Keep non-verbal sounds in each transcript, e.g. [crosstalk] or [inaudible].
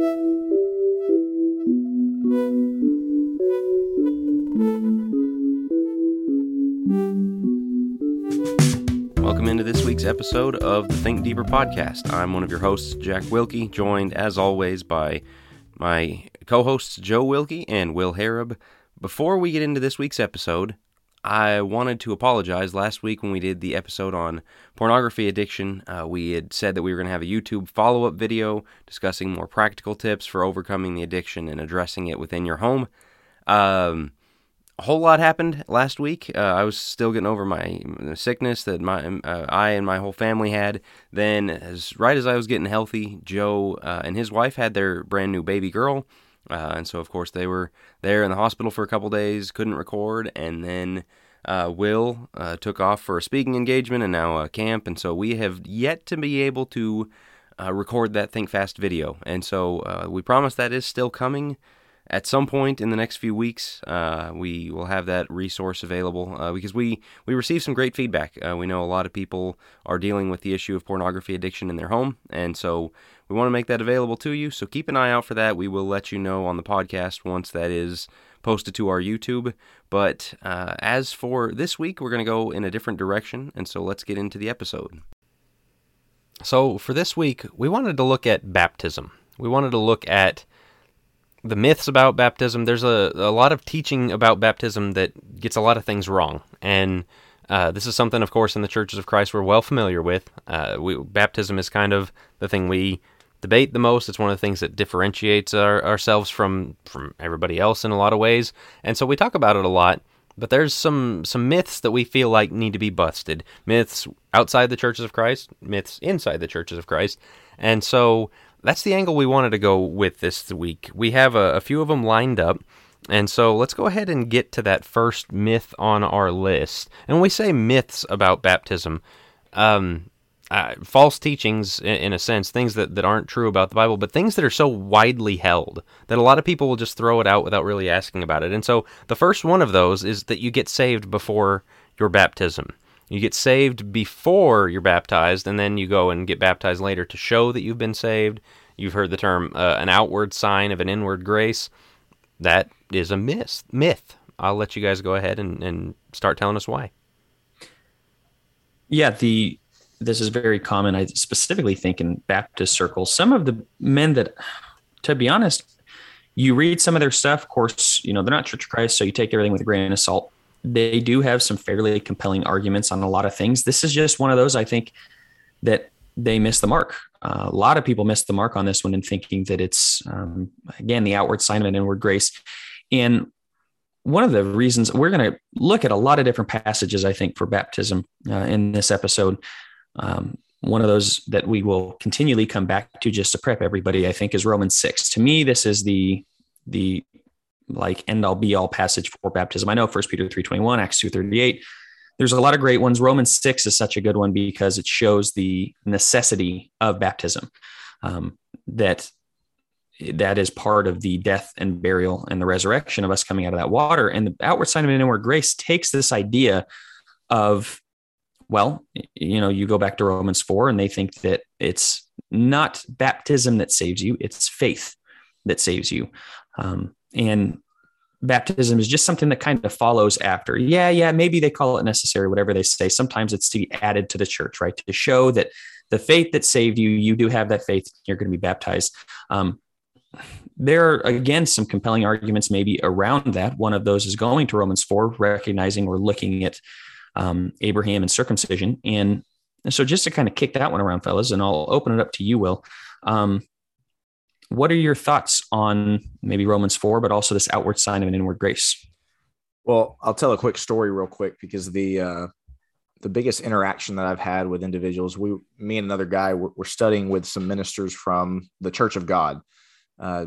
Welcome into this week's episode of the Think Deeper podcast. I'm one of your hosts, Jack Wilkie, joined as always by my co hosts, Joe Wilkie and Will Harrub. Before we get into this week's episode, I wanted to apologize. Last week, when we did the episode on pornography addiction, uh, we had said that we were going to have a YouTube follow up video discussing more practical tips for overcoming the addiction and addressing it within your home. Um, a whole lot happened last week. Uh, I was still getting over my sickness that my uh, I and my whole family had. Then, as right as I was getting healthy, Joe uh, and his wife had their brand new baby girl, uh, and so of course they were there in the hospital for a couple days, couldn't record, and then. Uh, Will uh, took off for a speaking engagement and now a camp, and so we have yet to be able to record that Think Fast video. And so we promise that is still coming at some point in the next few weeks, uh, we will have that resource available uh, because we, we received some great feedback. Uh, we know a lot of people are dealing with the issue of pornography addiction in their home, and so we want to make that available to you. So keep an eye out for that. We will let you know on the podcast once that is posted to our YouTube. But uh, as for this week, we're going to go in a different direction, and so let's get into the episode. So for this week, we wanted to look at baptism. We wanted to look at the myths about baptism. There's a, a lot of teaching about baptism that gets a lot of things wrong. And uh, this is something, of course, in the churches of Christ we're well familiar with. Uh, we, baptism is kind of the thing we debate the most. It's one of the things that differentiates our, ourselves from from everybody else in a lot of ways. And so we talk about it a lot. But there's some some myths that we feel like need to be busted. Myths outside the churches of Christ, myths inside the churches of Christ. And so that's the angle we wanted to go with this week. We have a, a few of them lined up. And so let's go ahead and get to that first myth on our list. And we say myths about baptism, um, uh, false teachings, in, in, a sense, things that, that aren't true about the Bible, but things that are so widely held that a lot of people will just throw it out without really asking about it. And so the first one of those is that you get saved before your baptism. You get saved before you're baptized, and then you go and get baptized later to show that you've been saved. You've heard the term uh, an outward sign of an inward grace. That is a myth. Myth. I'll let you guys go ahead and, and start telling us why. Yeah, the this is very common. I specifically think in Baptist circles, some of the men that, to be honest, you read some of their stuff. Of course, you know they're not Church of Christ, so you take everything with a grain of salt they do have some fairly compelling arguments on a lot of things. This is just one of those I think that they miss the mark. Uh, a lot of people miss the mark on this one in thinking that it's um, again the outward sign of an inward grace. And one of the reasons we're going to look at a lot of different passages, I think, for baptism uh, in this episode. Um, one of those that we will continually come back to just to prep everybody, I think, is Romans six. To me, this is the the like end all be all passage for baptism. I know First Peter 3.21, Acts 2.38. There's a lot of great ones. Romans 6 is such a good one because it shows the necessity of baptism. Um, that that is part of the death and burial and the resurrection of us coming out of that water. And the outward sign of an inward grace takes this idea of, well, you know, you go back to Romans 4 and they think that it's not baptism that saves you, it's faith that saves you. Um, and baptism is just something that kind of follows after. Yeah, yeah, maybe they call it necessary, whatever they say. Sometimes it's to be added to the church, right? To show that the faith that saved you, you do have that faith, you're going to be baptized. Um, there are, again, some compelling arguments maybe around that. One of those is going to Romans 4, recognizing we're looking at um, Abraham and circumcision. And, so just to kind of kick that one around, fellas, and I'll open it up to you, Will. Um, what are your thoughts on maybe Romans 4, but also this outward sign of an inward grace? Well, I'll tell a quick story real quick because the uh, the biggest interaction that I've had with individuals, we, me and another guy, we're, we're studying with some ministers from the Church of God, uh,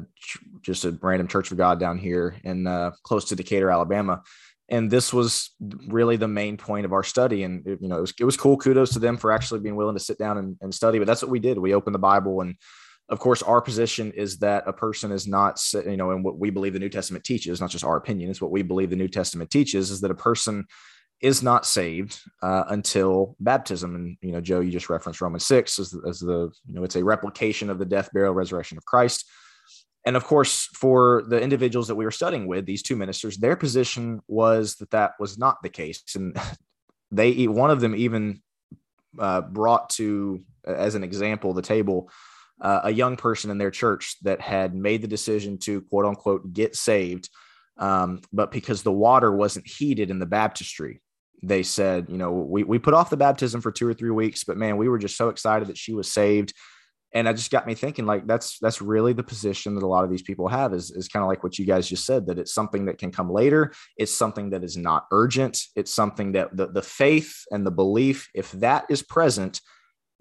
just a random Church of God down here in uh, close to Decatur, Alabama. And this was really the main point of our study. And you know, it was it was cool. Kudos to them for actually being willing to sit down and, and study. But that's what we did. We opened the Bible and of course, our position is that a person is not, you know, and what we believe the New Testament teaches, not just our opinion it's what we believe the New Testament teaches is that a person is not saved uh, until baptism. And, you know, Joe, you just referenced Romans 6 as, as the, you know, it's a replication of the death, burial, resurrection of Christ. And of course, for the individuals that we were studying with, these two ministers, their position was that that was not the case. And [laughs] they, one of them even uh, brought to, as an example, the table, uh, a young person in their church that had made the decision to quote unquote get saved. Um, but because the water wasn't heated in the baptistry, they said, you know, we, we put off the baptism for two or three weeks, but man, we were just so excited that she was saved and it just got me thinking like that's that's really the position that a lot of these people have is, is kind of like what you guys just said that it's something that can come later. It's something that is not urgent. It's something that the, the faith and the belief if that is present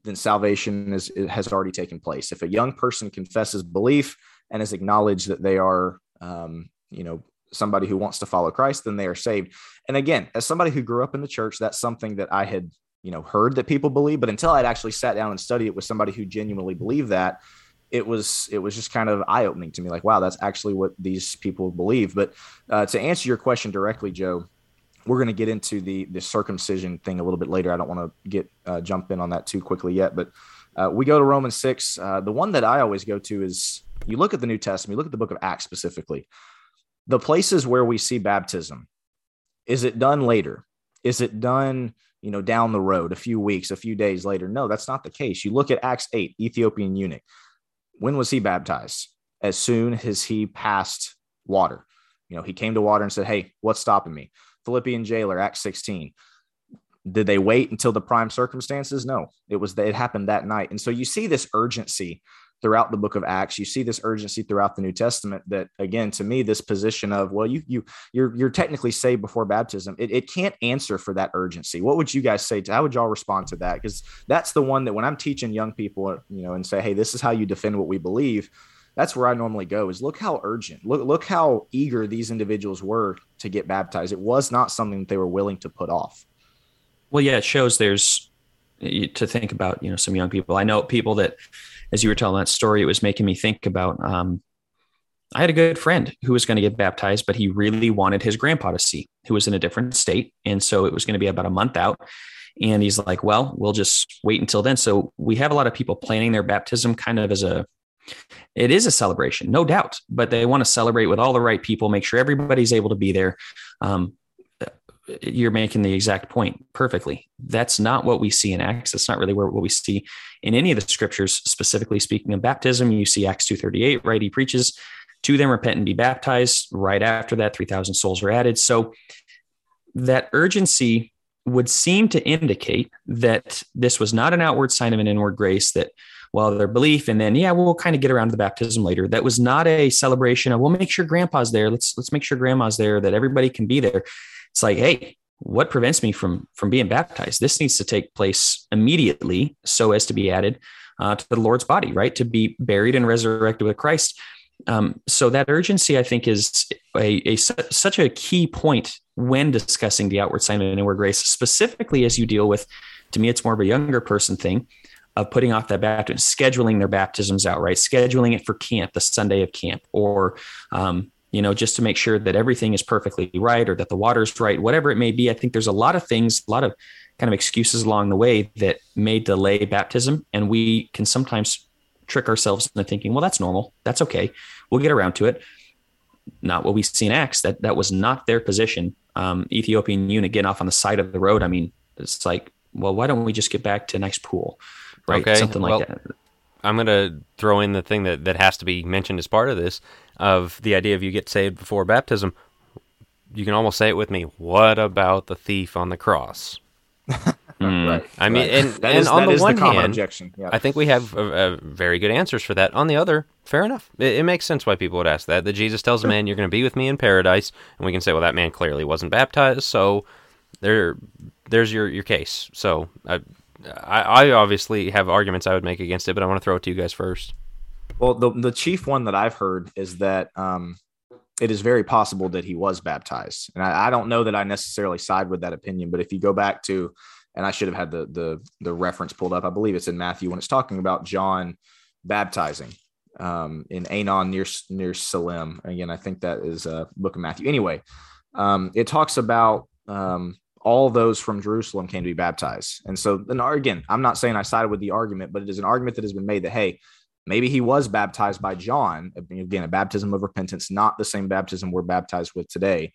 then salvation is has already taken place. If a young person confesses belief and has acknowledged that they are um, you know somebody who wants to follow christ then they are saved. And again as somebody who grew up in the church that's something that i had you know heard that people believe but until i'd actually sat down and studied it with somebody who genuinely believed that it was it was just kind of eye-opening to me like wow that's actually what these people believe. But uh, to answer your question directly joe we're going to get into the the circumcision thing a little bit later. I don't want to get uh, jump in on that too quickly yet but uh, we go to romans 6 uh, the one that i always go to is you look at the new testament you look at the book of acts specifically the places where we see baptism is it done later? Is it done you know, down the road, a few weeks, a few days later. No, that's not the case. You look at Acts 8, Ethiopian eunuch. When was he baptized? As soon as he passed water. You know, he came to water and said, Hey, what's stopping me? Philippian jailer, Acts 16. Did they wait until the prime circumstances? No, it was it happened that night. And so you see this urgency throughout the book of acts you see this urgency throughout the new testament that again to me this position of well you you you're you're technically saved before baptism it, it can't answer for that urgency what would you guys say to how would y'all respond to that because that's the one that when i'm teaching young people you know and say hey this is how you defend what we believe that's where I normally go is look how urgent, look, look how eager these individuals were to get baptized. It was not something that they were willing to put off. Well, yeah, it shows there's to think about, you know, some young people. I know people that as you were telling that story, it was making me think about. Um, I had a good friend who was going to get baptized, but he really wanted his grandpa to see, who was in a different state, and so it was going to be about a month out. And he's like, "Well, we'll just wait until then." So we have a lot of people planning their baptism kind of as a it is a celebration, no doubt, but they want to celebrate with all the right people, make sure everybody's able to be there. Um, you're making the exact point perfectly. That's not what we see in Acts. That's not really where what we see in any of the scriptures, specifically speaking of baptism. You see Acts 2.38, right? He preaches to them, repent and be baptized. Right after that, 3,000 souls are added. So that urgency would seem to indicate that this was not an outward sign of an inward grace that well their belief and then yeah we'll kind of get around to the baptism later that was not a celebration of we'll make sure grandpa's there let's let's make sure grandma's there that everybody can be there it's like, hey, what prevents me from from being baptized? This needs to take place immediately, so as to be added uh, to the Lord's body, right? To be buried and resurrected with Christ. Um, so that urgency, I think, is a, a such a key point when discussing the outward sign of inward grace, specifically as you deal with. To me, it's more of a younger person thing of putting off that baptism, scheduling their baptisms out, right? Scheduling it for camp, the Sunday of camp, or um, you know, just to make sure that everything is perfectly right or that the water's right, whatever it may be. I think there's a lot of things, a lot of kind of excuses along the way that may delay baptism. And we can sometimes trick ourselves into thinking, well, that's normal. That's okay. We'll get around to it. Not what we see in Acts. That that was not their position. Um, Ethiopian eunuch getting off on the side of the road. I mean, it's like, well, why don't we just get back to a nice pool, right? Okay. Something like well, that. I'm going to throw in the thing that, that has to be mentioned as part of this of the idea of you get saved before baptism. You can almost say it with me. What about the thief on the cross? mm. [laughs] Right. I mean, right. and, and is, on the one the hand, yeah. I think we have a, a very good answers for that. On the other, fair enough. It, it, makes sense why people would ask that. That Jesus tells a man, "You're going to be with me in paradise," and we can say, "Well, that man clearly wasn't baptized." So there, there's your your case. So I, I, I obviously have arguments I would make against it, but I want to throw it to you guys first. Well, the the chief one that I've heard is that um, it is very possible that he was baptized, and I, I, don't know that I necessarily side with that opinion. But if you go back to, and I should have had the the the reference pulled up, I believe it's in Matthew when it's talking about John baptizing um, in Aenon near near Salim. Again, I think that is a uh, book of Matthew. Anyway, um, it talks about um, all those from Jerusalem came to be baptized. And so, then again, I'm not saying I sided with the argument, but it is an argument that has been made that, hey, maybe he was baptized by John. Again, a baptism of repentance, not the same baptism we're baptized with today.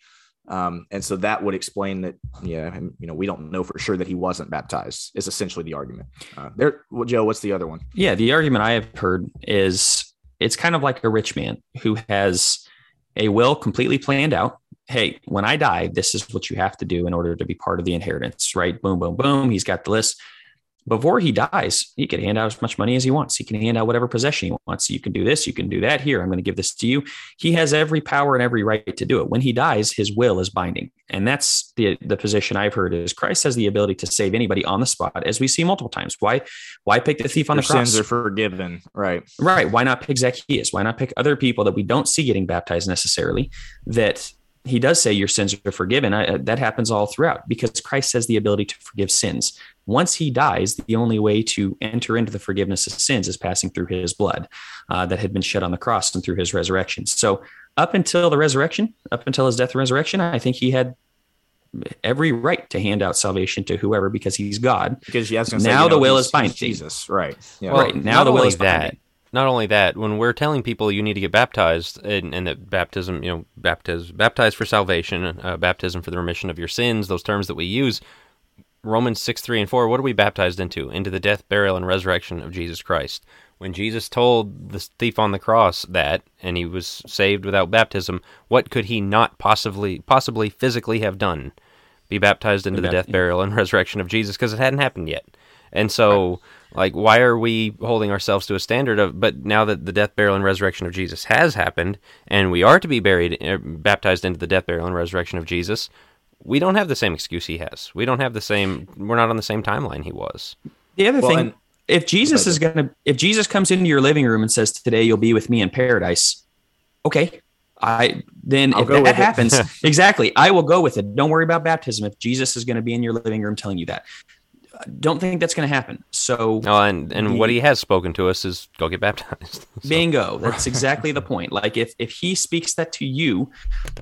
Um, and so that would explain that, yeah, you know, we don't know for sure that he wasn't baptized. Is essentially the argument. Uh, there, well, Joe. What's the other one? Yeah, the argument I have heard is it's kind of like a rich man who has a will completely planned out. Hey, when I die, this is what you have to do in order to be part of the inheritance. Right? Boom, boom, boom. He's got the list before he dies, he can hand out as much money as he wants. He can hand out whatever possession he wants. You can do this, you can do that. Here, I'm going to give this to you. He has every power and every right to do it. When he dies, his will is binding. And that's the the position I've heard is Christ has the ability to save anybody on the spot, as we see multiple times. Why why pick the thief on Your the cross? Sins are forgiven. Right. Right. Why not pick Zacchaeus? Why not pick other people that we don't see getting baptized necessarily that he does say your sins are forgiven. I, that happens all throughout because Christ has the ability to forgive sins. Once he dies, the only way to enter into the forgiveness of sins is passing through his blood uh, that had been shed on the cross and through his resurrection. So, up until the resurrection, up until his death and resurrection, I think he had every right to hand out salvation to whoever because he's God. Because yes, now say, the know, will is binding. Jesus, right? Yeah. Well, right now the will is that. Binding not only that, when we're telling people you need to get baptized and, and that baptism, you know, baptize, baptized for salvation, uh, baptism for the remission of your sins, those terms that we use, Romans 6, 3, and 4, what are we baptized into? Into the death, burial, and resurrection of Jesus Christ. When Jesus told the thief on the cross that, and he was saved without baptism, what could he not possibly, possibly physically have done? Be baptized into the death, burial, and [laughs] resurrection of Jesus, because it hadn't happened yet. And so, like, why are we holding ourselves to a standard of? But now that the death, burial, and resurrection of Jesus has happened, and we are to be buried, uh, baptized into the death, burial, and resurrection of Jesus, we don't have the same excuse he has. We don't have the same. We're not on the same timeline he was. The other well, thing, if Jesus is gonna, if Jesus comes into your living room and says, "Today you'll be with me in paradise," okay, I then I'll if that happens, [laughs] exactly, I will go with it. Don't worry about baptism. If Jesus is going to be in your living room telling you that, don't think that's going to happen. So, oh, and and the, what he has spoken to us is go get baptized. [laughs] so. Bingo. That's exactly the point. Like if if he speaks that to you,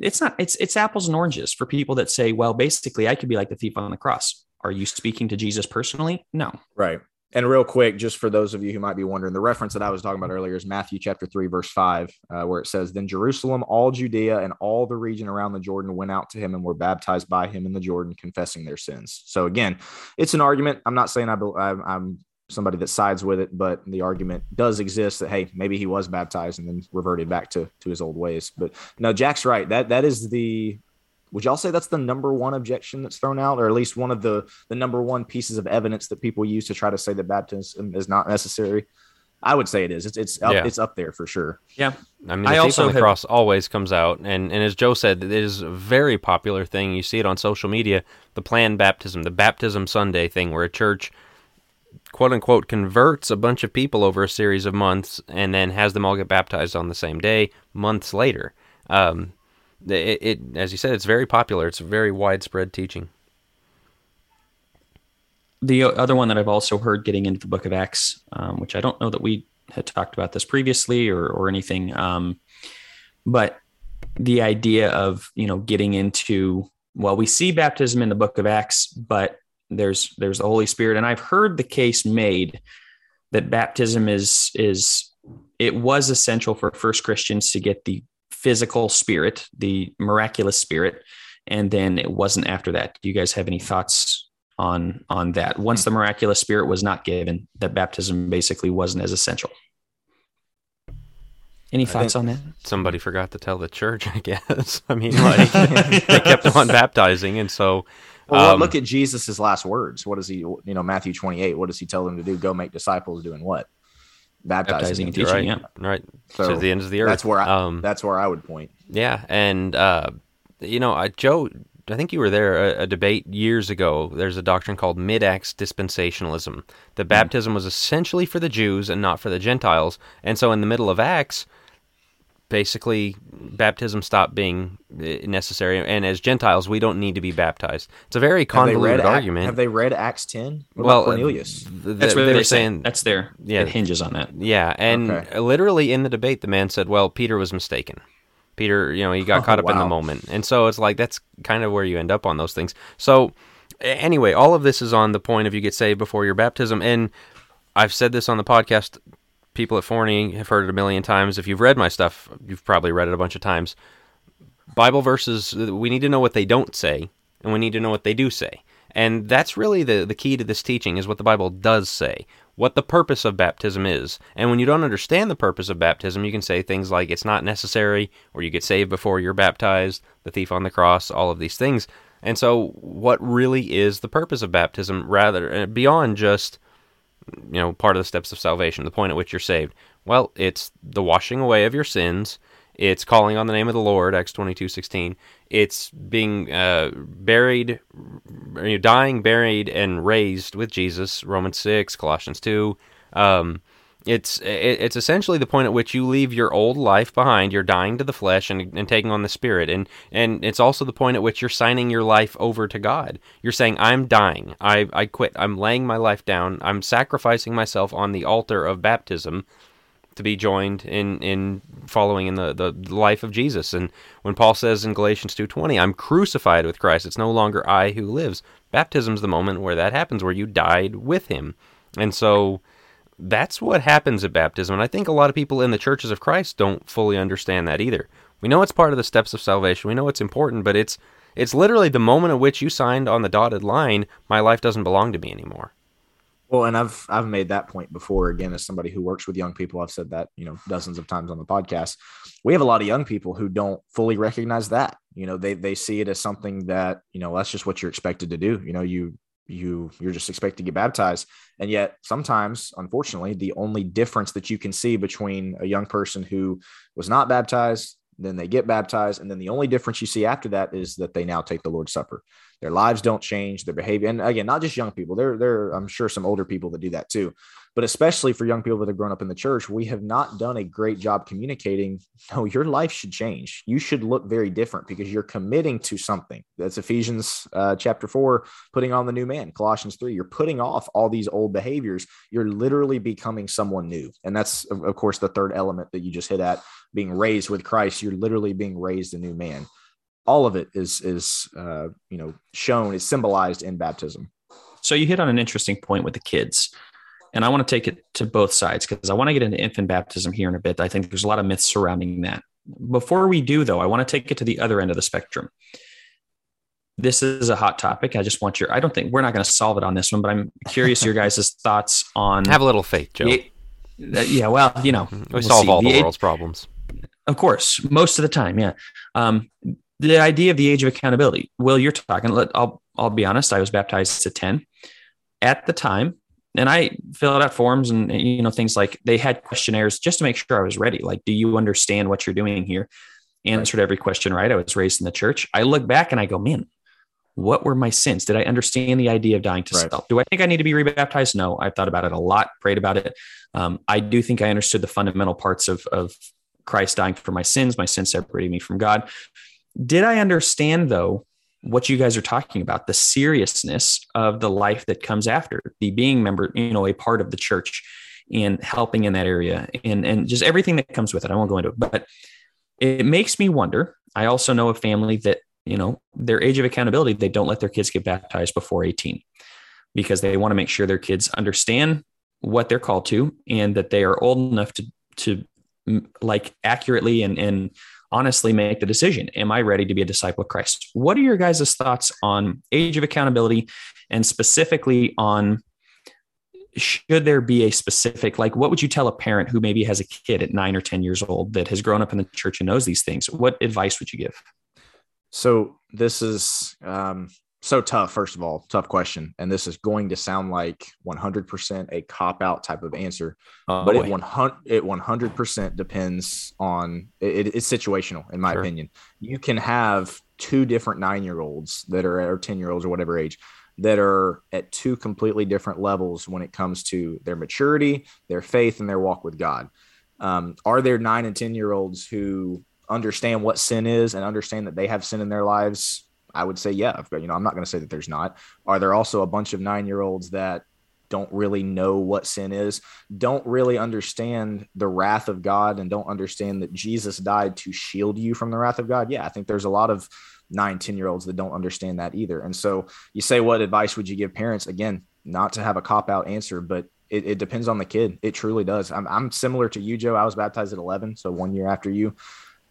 it's not it's it's apples and oranges for people that say, well, basically, I could be like the thief on the cross. Are you speaking to Jesus personally? No. Right. And real quick, just for those of you who might be wondering, the reference that I was talking about earlier is Matthew chapter 3, verse 5, uh, where it says, Then Jerusalem, all Judea, and all the region around the Jordan went out to him and were baptized by him in the Jordan, confessing their sins. So again, it's an argument. I'm not saying I, I'm somebody that sides with it, but the argument does exist that hey, maybe he was baptized and then reverted back to to his old ways. But no, Jack's right. That that is the would y'all say that's the number one objection that's thrown out, or at least one of the the number one pieces of evidence that people use to try to say that baptism is not necessary? I would say it is. It's it's up, yeah. it's up there for sure. Yeah, I mean, the I also on the have... cross always comes out, and and as Joe said, it is a very popular thing. You see it on social media. The planned baptism, the baptism Sunday thing, where a church quote unquote converts a bunch of people over a series of months and then has them all get baptized on the same day months later. Um, it, it, as you said, it's very popular. It's a very widespread teaching. The other one that I've also heard getting into the Book of Acts, um, which I don't know that we had talked about this previously or or anything, um, but the idea of you know getting into well, we see baptism in the Book of Acts, but there's there's the Holy Spirit, and I've heard the case made that baptism is is it was essential for first Christians to get the physical spirit, the miraculous spirit, and then it wasn't after that. Do you guys have any thoughts on on that? Once the miraculous spirit was not given, that baptism basically wasn't as essential. Any thoughts on that? Somebody forgot to tell the church, [laughs] I guess. I mean, like [laughs] they kept on baptizing, and so. Well, um, look at Jesus' last words. What does he, you know, Matthew 28, what does he tell them to do? Go make disciples doing what? Baptizing, baptizing and teaching. Right, yeah. right. So to the ends of the earth. That's where I, um, that's where I would point. Yeah, and uh, you know, I, Joe, I think you were there a, a, debate years ago. There's a doctrine called mid-acts dispensationalism. The hmm. baptism was essentially for the Jews and not for the Gentiles, and so in the middle of Acts, basically baptism stopped being eh, necessary. And as gentiles we don't need to be baptized. It's a very convoluted have argument. have they read acts 10 well cornelius? that's what they're, saying that's there. Yeah. It hinges on that. Yeah and okay. literally in the debate the man said well peter was mistaken. Peter you know he got [laughs] oh, caught up wow. in the moment. And so it's like that's kind of where you end up on those things. So anyway all of this is on the point of you get saved before your baptism. And i've said this on the podcast people at Forney have heard it a million times. If you've read my stuff, you've probably read it a bunch of times. Bible verses, we need to know what they don't say, and we need to know what they do say. And that's really the, the key to this teaching is what the Bible does say, what the purpose of baptism is. And when you don't understand the purpose of baptism, you can say things like it's not necessary, or you get saved before you're baptized, the thief on the cross, all of these things. And so, what really is the purpose of baptism, rather uh, beyond just you know part of the steps of salvation, the point at which you're saved? Well, it's the washing away of your sins it's calling on the name of the Lord, Acts twenty two sixteen. It's being uh, buried, dying, buried, and raised with Jesus, Romans 6, Colossians 2. Um, it's it's essentially the point at which you leave your old life behind. You're dying to the flesh and, and taking on the spirit, and and it's also the point at which you're signing your life over to God. You're saying, "I'm dying. I I quit. I'm laying my life down. I'm sacrificing myself on the altar of baptism to be joined in in following in the, the life of Jesus. And when Paul says in Galatians 2:20, "I'm crucified with Christ. It's no longer I who lives." Baptism's the moment where that happens where you died with him. And so that's what happens at baptism. And I think a lot of people in the churches of Christ don't fully understand that either. We know it's part of the steps of salvation. We know it's important, but it's it's literally the moment at which you signed on the dotted line, my life doesn't belong to me anymore. Well, and I've I've made that point before. Again, as somebody who works with young people, I've said that you know dozens of times on the podcast. We have a lot of young people who don't fully recognize that. You know, they they see it as something that you know that's just what you're expected to do. You know, you you you're just expected to get baptized, and yet sometimes, unfortunately, the only difference that you can see between a young person who was not baptized then they get baptized and then the only difference you see after that is that they now take the lord's supper. Their lives don't change their behavior and again not just young people there there i'm sure some older people that do that too but especially for young people that have grown up in the church we have not done a great job communicating [laughs] no your life should change. You should look very different because you're committing to something. That's ephesians uh, chapter 4 putting on the new man. Colossians 3 you're putting off all these old behaviors. You're literally becoming someone new. And that's of course the third element that you just hit at being raised with christ. You're literally being raised a new man. All of it is is uh, you know shown is symbolized in baptism. So you hit on an interesting point with the kids and i want to take it to both sides because i want to get into infant baptism here in a bit i think there's a lot of myths surrounding that before we do though i want to take it to the other end of the spectrum this is a hot topic i just want your i don't think we're not going to solve it on this one but i'm curious your guys' [laughs] thoughts on have a little faith joe the, uh, yeah well you know we we'll solve see. all the, the world's problems of course most of the time yeah um, the idea of the age of accountability. Will, you're talking. Let, I'll I'll be honest. I was baptized at ten at the time, and I filled out forms and you know things like they had questionnaires just to make sure I was ready. Like, do you understand what you're doing here? Answered every question right. I was raised in the church. I look back and I go, man, what were my sins? Did I understand the idea of dying to right. self? Do I think I need to be rebaptized? No, I've thought about it a lot, prayed about it. Um, I do think I understood the fundamental parts of, of Christ dying for my sins, my sins separating me from God. Did I understand though what you guys are talking about, the seriousness of the life that comes after the being member, you know, a part of the church and helping in that area and and just everything that comes with it. I won't go into it, but it makes me wonder. I also know a family that, you know, their age of accountability, they don't let their kids get baptized before 18 because they want to make sure their kids understand what they're called to and that they are old enough to to like accurately and and honestly make the decision Am I ready to be a disciple of Christ? What are your guys' thoughts on age of accountability and specifically on should there be a specific, like, what would you tell a parent who maybe has a kid at nine or 10 years old that has grown up in the church and knows these things? What advice would you give? So, this is um, so tough first of all tough question and this is going to sound like 100% a cop out type of answer oh, but it 100 it 100% depends on it, it's situational in my sure. opinion. You can have two different 9 year olds that are or 10 year olds or whatever age that are at two completely different levels when it comes to their maturity their faith and their walk with god. Um, are there 9 and 10 year olds who understand what sin is and understand that they have sin in their lives I would say, yeah, you know, I'm not going to say that there's not. Are there also a bunch of nine year olds that don't really know what sin is, don't really understand the wrath of God, and don't understand that Jesus died to shield you from the wrath of God? Yeah, I think there's a lot of nine, 10 year olds that don't understand that either. And so you say, what advice would you give parents? Again, not to have a cop out answer, but it, it, depends on the kid. It truly does. I'm, I'm similar to you, Joe. I was baptized at 11, so one year after you.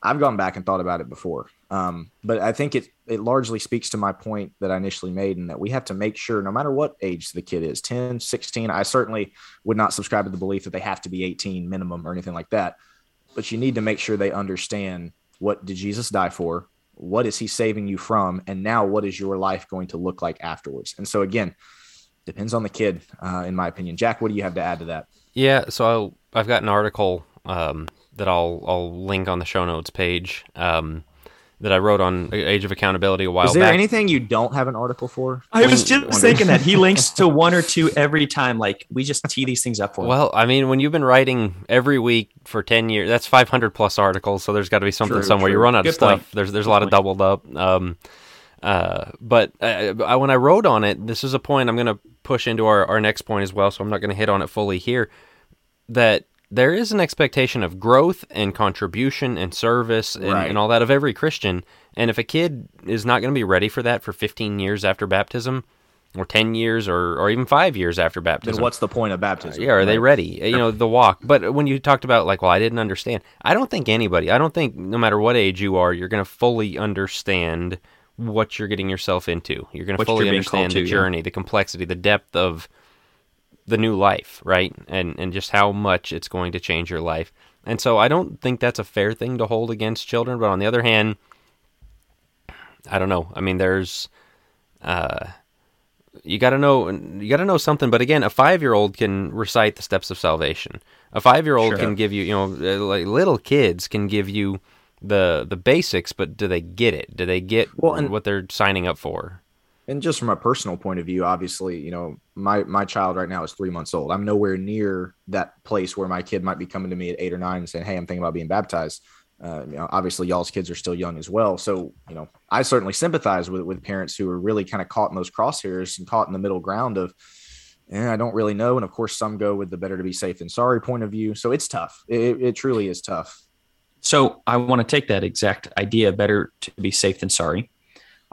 I've gone back and thought about it before, um, but I think it it largely speaks to my point that I initially made, and that we have to make sure, no matter what age the kid is 10, 16, I certainly would not subscribe to the belief that they have to be 18 minimum or anything like that. But you need to make sure they understand what did Jesus die for? What is he saving you from? And now what is your life going to look like afterwards? And so, again, depends on the kid, uh, in my opinion. Jack, what do you have to add to that? Yeah, so I've got an article um, that I'll I'll link on the show notes page um, that I wrote on Age of Accountability a while. Is there back. anything you don't have an article for? I was just thinking that he [laughs] links to one or two every time. Like we just tee these things up for. Well, I mean, when you've been writing every week for ten years, that's five hundred plus articles. So there's got to be something true, somewhere. True. You run out Good of stuff. Point. There's there's Good a lot point. of doubled up. Um, uh, but I, uh, I, when I wrote on it, this is a point I'm going to push into our, our next point as well. So I'm not going to hit on it fully here. That there is an expectation of growth and contribution and service and, right. and all that of every Christian. And if a kid is not going to be ready for that for 15 years after baptism, or 10 years or, or even five years after baptism. Then what's the point of baptism? Uh, yeah, are right? they ready? You know, [clears throat] the walk. But when you talked about, like, well, I didn't understand, I don't think anybody, I don't think no matter what age you are, you're going to fully understand what you're getting yourself into. You're going to fully understand the journey, yeah. the complexity, the depth of the new life, right? And and just how much it's going to change your life. And so I don't think that's a fair thing to hold against children, but on the other hand, I don't know. I mean, there's uh you got to know you got to know something, but again, a 5-year-old can recite the steps of salvation. A 5-year-old sure. can give you, you know, uh, like little kids can give you the the basics, but do they get it? Do they get well, and, what they're signing up for? And just from a personal point of view, obviously, you know, my my child right now is three months old. I'm nowhere near that place where my kid might be coming to me at eight or nine and saying, "Hey, I'm thinking about being baptized." Uh, you know, obviously, y'all's kids are still young as well. So, you know, I certainly sympathize with with parents who are really kind of caught in those crosshairs and caught in the middle ground of, yeah, I don't really know. And of course, some go with the better to be safe than sorry point of view. So it's tough. It, it truly is tough. So I want to take that exact idea, better to be safe than sorry.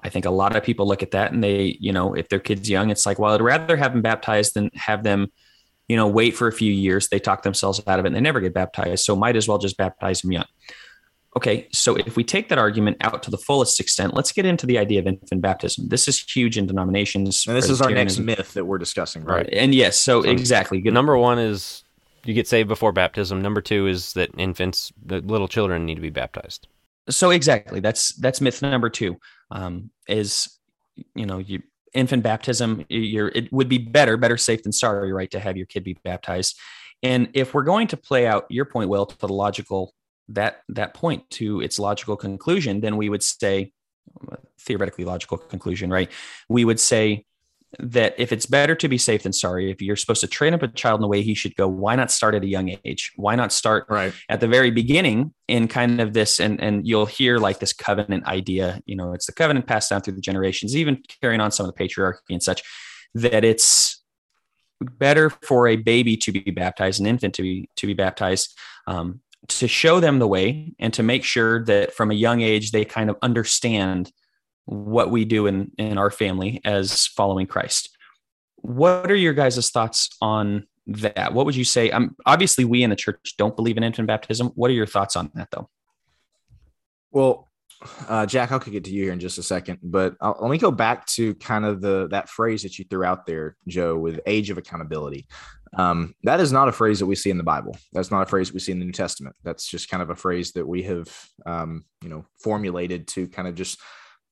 I think a lot of people look at that and they, you know, if their kid's young, it's like, well, I'd rather have them baptized than have them, you know, wait for a few years. They talk themselves out of it and they never get baptized. So might as well just baptize them young. Okay, so if we take that argument out to the fullest extent, let's get into the idea of infant baptism. This is huge in denominations. And this is our next myth that we're discussing, right? right. And yes, so, so exactly. Good. Number one is you get saved before baptism. Number two is that infants, the little children, need to be baptized. So exactly, that's that's myth number two. Um, is you know you infant baptism. You're it would be better, better safe than sorry, right, to have your kid be baptized. And if we're going to play out your point, well to the logical that that point to its logical conclusion, then we would say theoretically logical conclusion, right? We would say that if it's better to be safe than sorry, if you're supposed to train up a child in the way he should go, why not start at a young age? Why not start right. at the very beginning in kind of this? And and you'll hear like this covenant idea. You know, it's the covenant passed down through the generations, even carrying on some of the patriarchy and such. That it's better for a baby to be baptized, an infant to be to be baptized, um, to show them the way and to make sure that from a young age they kind of understand what we do in in our family as following Christ. What are your guys' thoughts on that? What would you say? Um, obviously, we in the church don't believe in infant baptism. What are your thoughts on that, though? Well, uh, Jack, I'll get to you here in just a second, but I'll, let me go back to kind of the that phrase that you threw out there, Joe, with age of accountability. Um, that is not a phrase that we see in the Bible. That's not a phrase we see in the New Testament. That's just kind of a phrase that we have, um, you know, formulated to kind of just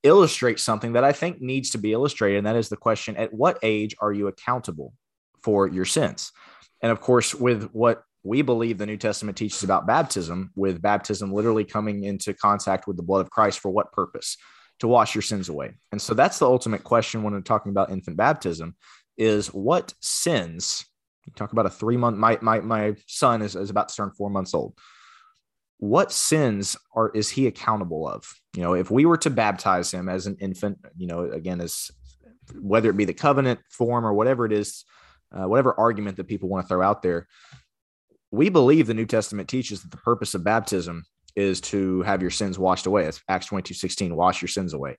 illustrates something that I think needs to be illustrated. And that is the question at what age are you accountable for your sins? And of course, with what we believe the New Testament teaches about baptism, with baptism literally coming into contact with the blood of Christ for what purpose? To wash your sins away. And so that's the ultimate question when we're talking about infant baptism is what sins you talk about a three month my my my son is, is about to turn four months old what sins are is he accountable of? You know if we were to baptize him as an infant you know again as whether it be the covenant form or whatever it is uh, whatever argument that people want to throw out there we believe the new testament teaches that the purpose of baptism is to have your sins washed away. Acts 22 16 wash your sins away.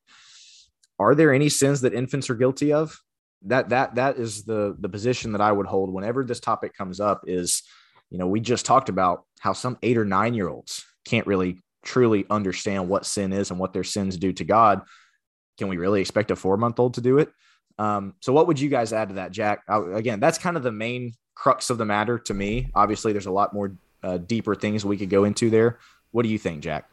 Are there any sins that infants are guilty of? That that that is the the position that I would hold whenever this topic comes up. Is you know we just talked about how some eight or nine year olds can't really truly understand what sin is and what their sins do to God. Can we really expect a four month old to do it? Um, so, what would you guys add to that, Jack? I, again, that's kind of the main crux of the matter to me. Obviously, there's a lot more uh, deeper things we could go into there. What do you think, Jack?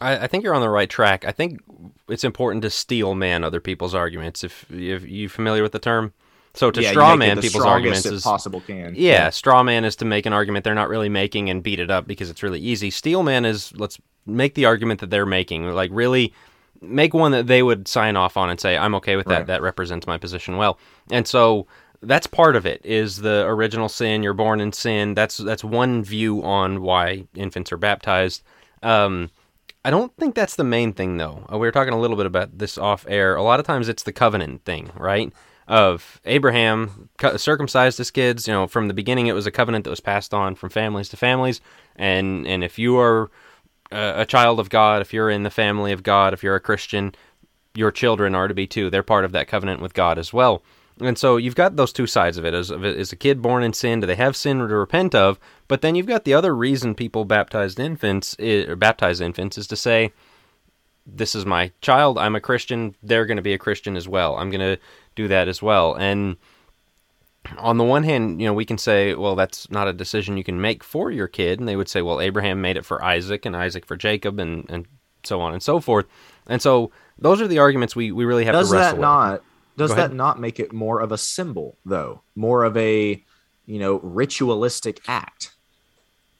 I, I, think you're on the right track. I think it's important to steel man other people's arguments. If, if you familiar with the term, so to Yeah, straw man people's arguments is possible can. yeah, straw man is to make an argument they're not really making and beat it up because it's really easy. Steel man is let's make the argument that they're making, like really make one that they would sign off on and say I'm okay with that. Right. That represents my position well. And so that's part of it is the original sin. You're born in sin. That's that's one view on why infants are baptized. Um, I don't think that's the main thing, though. Uh, we were talking a little bit about this off air. A lot of times it's the covenant thing, right? Of Abraham circumcised his kids. You know, from the beginning, it was a covenant that was passed on from families to families. And and if you are a, child of God, if you're in the family of God, if you're a Christian, your children are to be too. They're part of that covenant with God as well. And so you've got those two sides of it. As, is a kid born in sin? Do they have sin to repent of? But then you've got the other reason people baptized infants, i- or baptize infants, is to say, this is my child. I'm a Christian. They're going to be a Christian as well. I'm going to do that as well. And on the one hand, you know, we can say, well, that's not a decision you can make for your kid. And they would say, well, Abraham made it for Isaac and Isaac for Jacob and, and so on and so forth. And so those are the arguments we, we really have Does to wrestle that with. not does that not make it more of a symbol though? More of a you know ritualistic act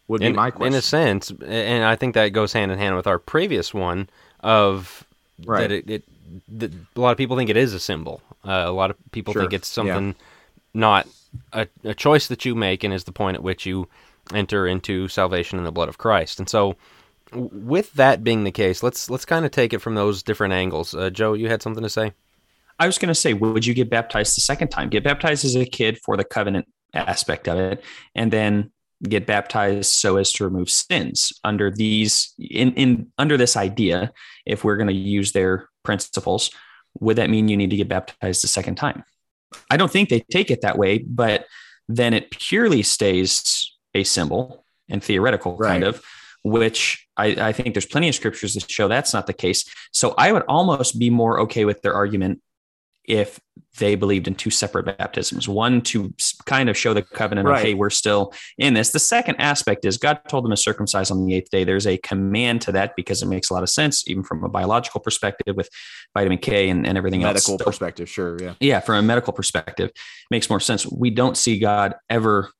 would be in, my question. in a sense, and I think that goes hand in hand with our previous one of Right. that it, it that a lot of people think it is a symbol. Uh, a lot of people Sure. think it's Yeah. something not a, a choice that you make and is the point at which you enter into salvation in the blood of Christ. And so, w- with that being the case, let's let's kind of take it from those different angles. Uh, Joe, you had something to say? I was going to say, would you get baptized the second time? Get baptized as a kid for the covenant aspect of it, and then get baptized so as to remove sins under these in in under this idea. If we're going to use their principles, would that mean you need to get baptized a second time? I don't think they take it that way, but then it purely stays a symbol and theoretical kind of, which I, I think there's plenty of scriptures that show that's not the case. So I would almost be more okay with their argument if they believed in two separate baptisms. One to kind of show the covenant Right. of hey we're still in this. The second aspect is god told them to circumcise on the eighth day. There's a command to that because it makes a lot of sense even from a biological perspective with vitamin k and, and everything medical else. Medical perspective, sure, yeah. yeah from a medical perspective makes more sense. We don't see god ever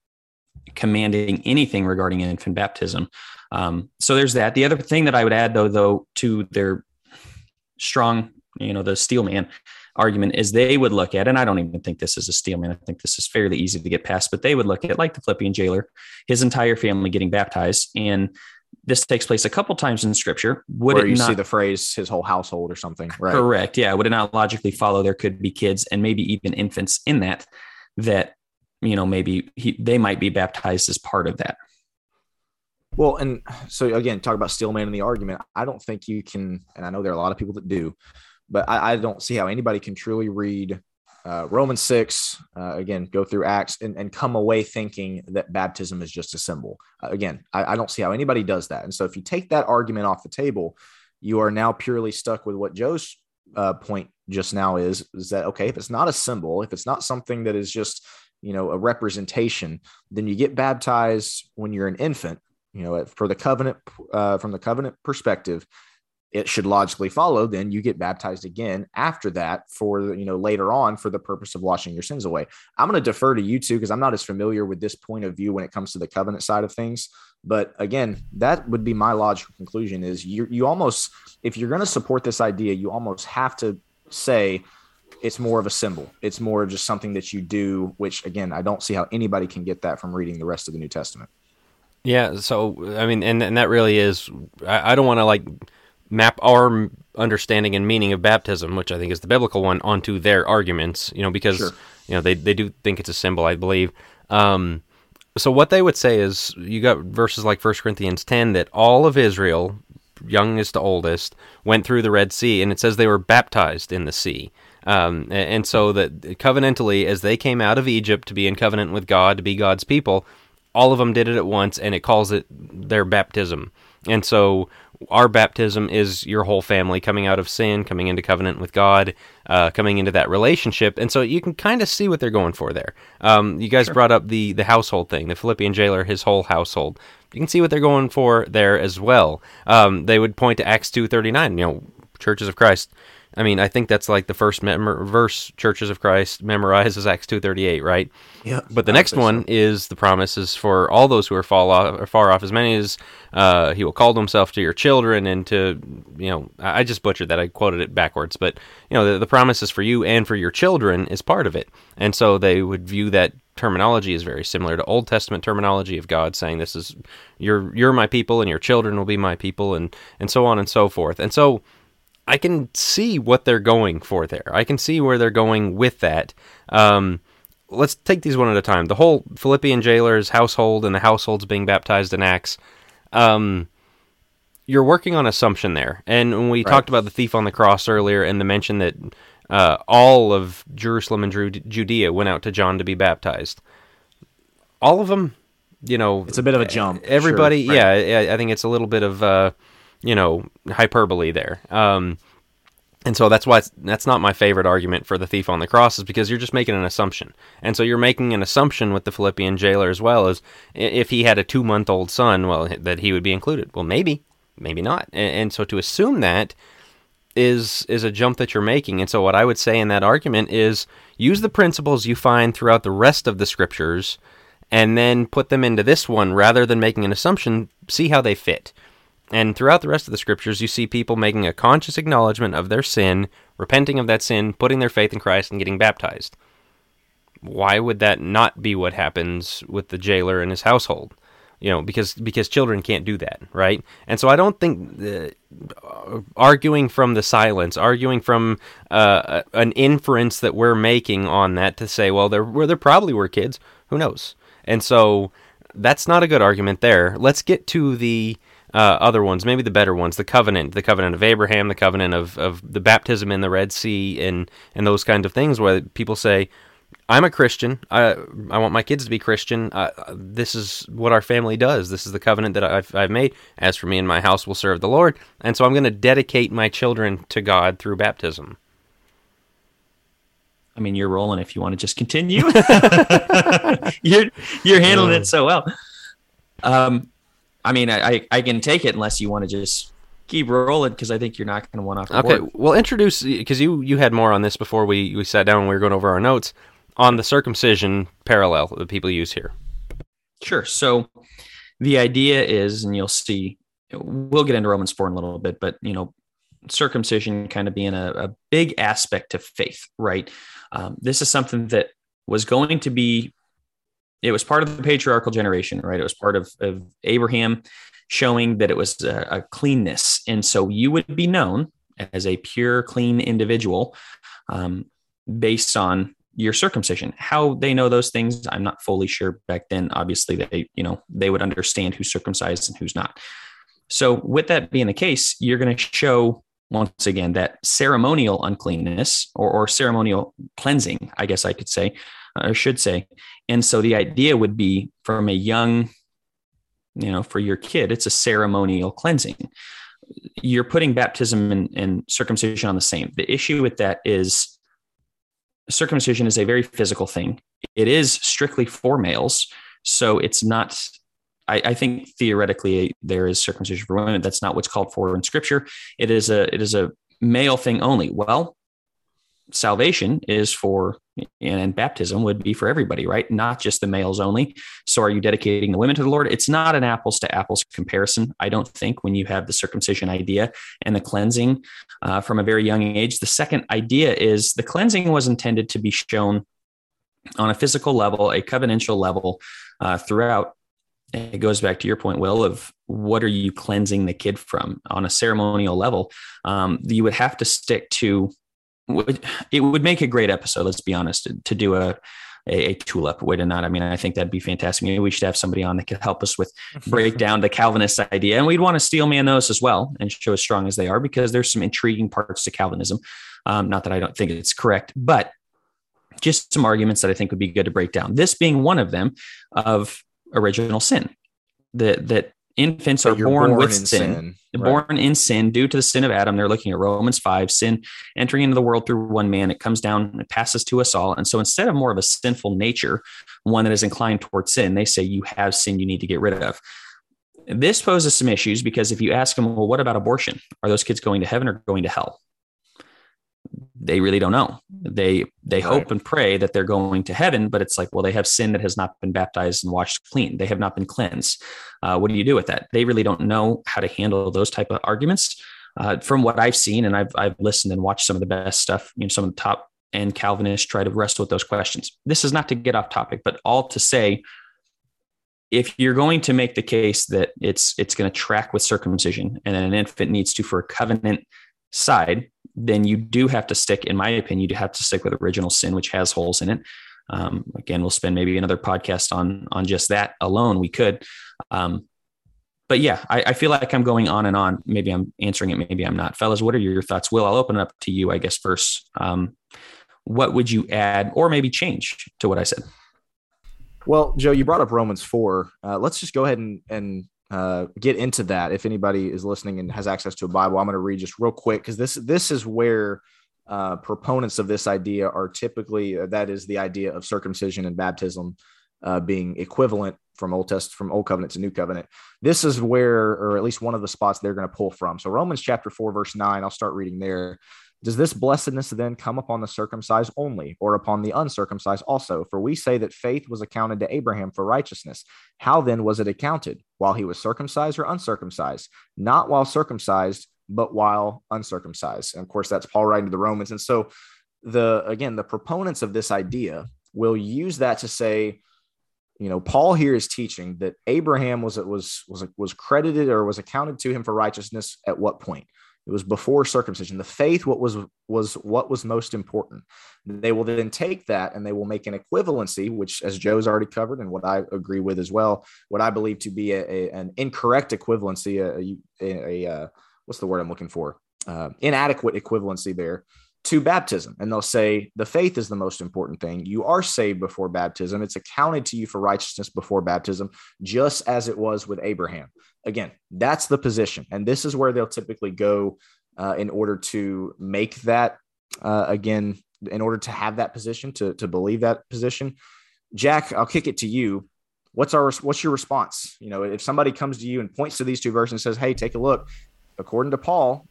commanding anything regarding infant baptism. Um, so there's that. The other thing that i would add though though to their strong you know the steel man argument is they would look at and i don't even think this is a steel man i think this is fairly easy to get past but they would look at like the philippian jailer his entire family getting baptized and this takes place a couple times in scripture would Where it you not see the phrase his whole household or something, right? Correct. Yeah. Would it not logically follow there could be kids and maybe even infants in that that you know maybe he, they might be baptized as part of that. Well, and so again, talk about Steelman in the argument. I don't think you can, and I know there are a lot of people that do, but I, I don't see how anybody can truly read uh, Romans 6, uh, again, go through Acts and, and come away thinking that baptism is just a symbol. Uh, again, I, I don't see how anybody does that. And so if you take that argument off the table, you are now purely stuck with what Joe's uh, point just now is, is that, okay, if it's not a symbol, if it's not something that is just, you know, a representation, then you get baptized when you're an infant you know for the covenant uh, from the covenant perspective it should logically follow then you get baptized again after that for you know later on for the purpose of washing your sins away. I'm going to defer to you two because i'm not as familiar with this point of view when it comes to the covenant side of things. But again that would be my logical conclusion is you you almost if you're going to support this idea you almost have to say it's more of a symbol. It's more just something that you do which again i don't see how anybody can get that from reading the rest of the new testament. Yeah, so I mean, and and that really is. I, I don't want to like map our understanding and meaning of baptism, which I think is the biblical one, onto their arguments. You know, because Sure. you know they they do think it's a symbol, I believe. Um, so what they would say is, you got verses like 1 Corinthians ten that all of Israel, youngest to oldest, went through the Red Sea, and it says they were baptized in the sea. Um, and, so that covenantally, as they came out of Egypt to be in covenant with God, to be God's people, all of them did it at once, and it calls it their baptism. And so our baptism is your whole family coming out of sin, coming into covenant with God, uh, coming into that relationship. And so you can kind of see what they're going for there. Um, you guys Sure. brought up the the household thing, the Philippian jailer, his whole household. You can see what they're going for there as well. Um, they would point to Acts two thirty nine. You know, churches of Christ. I mean, I think that's like the first mem- verse Churches of Christ memorizes Acts two thirty eight, right? Yeah. But the next one is the promises for all those who are fall off, or far off, as many as uh, he will call himself to your children and to, you know, I I just butchered that. I quoted it backwards. But, you know, the, the promises for you and for your children is part of it. And so they would view that terminology is very similar to Old Testament terminology of God saying, this is, you're, you're my people and your children will be my people and, and so on and so forth. And so I can see what they're going for there. I can see where they're going with that. Um, let's take these one at a time. The whole Philippian jailer's household and the households being baptized in Acts. Um, you're working on assumption there. And when we Right. talked about the thief on the cross earlier and the mention that uh, all of Jerusalem and Judea went out to John to be baptized, all of them, you know, It's a bit of a jump. everybody sure, right. yeah I- i think it's a little bit of uh you know hyperbole there. Um and so that's why that's not my favorite argument for the thief on the cross is because you're just making an assumption. And so you're making an assumption with the philippian jailer as well as if he had a two month old son well that he would be included. Well maybe maybe not. And, and so to assume that is is a jump that you're making. And so what i would say in that argument is use the principles you find throughout the rest of the scriptures and then put them into this one rather than making an assumption see how they fit and throughout the rest of the scriptures you see people making a conscious acknowledgement of their sin repenting of that sin putting their faith in christ and getting baptized. Why would that not be what happens with the jailer and his household? You know because because children can't do that right? And so i don't think the, uh, arguing from the silence arguing from uh, an inference that we're making on that to say well there were there probably were kids. Who knows? And so that's not a good argument there. Let's get to the uh, other ones, maybe the better ones, the covenant, the covenant of Abraham, the covenant of, of the baptism in the Red Sea, and and those kinds of things, where people say, "I'm a Christian. I I want my kids to be Christian. Uh, this is what our family does. This is the covenant that I've I've made. As for me and my house, will serve the Lord, and so I'm going to dedicate my children to God through baptism." I mean, you're rolling if you want to just continue. [laughs] [laughs] you're you're handling it so well. Um, I mean, I I, can take it unless you want to just keep rolling because I think you're not going to want off Okay, board. well, introduce because you you had more on this before we we sat down and we were going over our notes on the circumcision parallel that people use here. Sure. So the idea is, and you'll see, we'll get into Romans 4 in a little bit, but, you know, circumcision kind of being a, a big aspect of faith, right? Um, this is something that was going to be, it was part of the patriarchal generation, right? It was part of, of Abraham showing that it was a, a cleanness. And so you would be known as a pure, clean individual um, based on your circumcision. How they know those things, I'm not fully sure. Back then, obviously, they you know they would understand who's circumcised and who's not. So, with that being the case, you're going to show once again that ceremonial uncleanness or, or ceremonial cleansing, I guess I could say, Uh, or should say. And so, the idea would be from a young, you know, for your kid, it's a ceremonial cleansing. You're putting baptism and, and circumcision on the same. The issue with that is circumcision is a very physical thing. It is strictly for males. So it's not, I, I, think theoretically there is circumcision for women. That's not what's called for in scripture. It is a, it is a male thing only. Well, salvation is for, and baptism would be for everybody, right? Not just the males only. So are you dedicating the women to the Lord? It's not an apples to apples comparison. I don't think when you have the circumcision idea and the cleansing uh, from a very young age. The second idea is the cleansing was intended to be shown on a physical level, a covenantal level uh, throughout. It goes back to your point, Will, of what are you cleansing the kid from on a ceremonial level? Um, you would have to stick to. It would make a great episode. Let's be honest. To do a a, a tulip. Way to not. I mean, I think that'd be fantastic. Maybe we should have somebody on that could help us with [laughs] break down the Calvinist idea, and we'd want to steel man those as well and show as strong as they are because there's some intriguing parts to Calvinism. Um, not that I don't think it's correct, but just some arguments that I think would be good to break down. This being one of them of original sin. That that infants are born, born, with sin, sin. Right. born in sin due to the sin of Adam. They're looking at Romans 5, sin entering into the world through one man. It comes down, it passes to us all. And so instead of more of a sinful nature, one that is inclined towards sin, they say you have sin you need to get rid of. This poses some issues because if you ask them, well, what about abortion? Are those kids going to heaven or going to hell? They really don't know. They they right. hope and pray that they're going to heaven, but it's like, well, they have sin that has not been baptized and washed clean. They have not been cleansed. Uh, what do you do with that? They really don't know how to handle those type of arguments. Uh, from what I've seen, and I've I've listened and watched some of the best stuff. You know, some of the top and Calvinists try to wrestle with those questions. This is not to get off topic, but all to say, if you're going to make the case that it's it's going to track with circumcision, and then an infant needs to for a covenant side, then you do have to stick, in my opinion, you have to stick with original sin, which has holes in it. Um, again, we'll spend maybe another podcast on on just that alone. We could, um, but yeah, I, I, feel like I'm going on and on. Maybe I'm answering it, maybe I'm not. Fellas, what are your thoughts? Will I'll open it up to you, I guess first. Um, what would you add or maybe change to what I said? Well, Joe, you brought up Romans four. Uh, let's just go ahead and and uh, get into that. If anybody is listening and has access to a Bible, I'm going to read just real quick because this this is where uh, proponents of this idea are typically uh, that is the idea of circumcision and baptism uh, being equivalent from old test from old covenant to new covenant. This is where, or at least one of the spots they're going to pull from. So Romans chapter four verse nine. I'll start reading there. Does this blessedness then come upon the circumcised only, or upon the uncircumcised also? For we say that faith was accounted to Abraham for righteousness. How then was it accounted? While he was circumcised or uncircumcised? Not while circumcised, but while uncircumcised. And of course, that's Paul writing to the Romans. And so, the again, the proponents of this idea will use that to say, you know, Paul here is teaching that Abraham was was was was credited or was accounted to him for righteousness at what point? It was before circumcision. The faith, what was was what was most important. They will then take that and they will make an equivalency, which, as Joe's already covered, and what I agree with as well, what I believe to be a, a an incorrect equivalency, a, a, uh, what's the word I'm looking for? Uh, inadequate equivalency there to baptism. And they'll say the faith is the most important thing. You are saved before baptism. It's accounted to you for righteousness before baptism, just as it was with Abraham. Again, that's the position. And this is where they'll typically go uh, in order to make that, uh, again, in order to have that position, to, to believe that position. Jack, I'll kick it to you. What's our what's your response? You know, if somebody comes to you and points to these two verses and says, "Hey, take a look," according to Paul,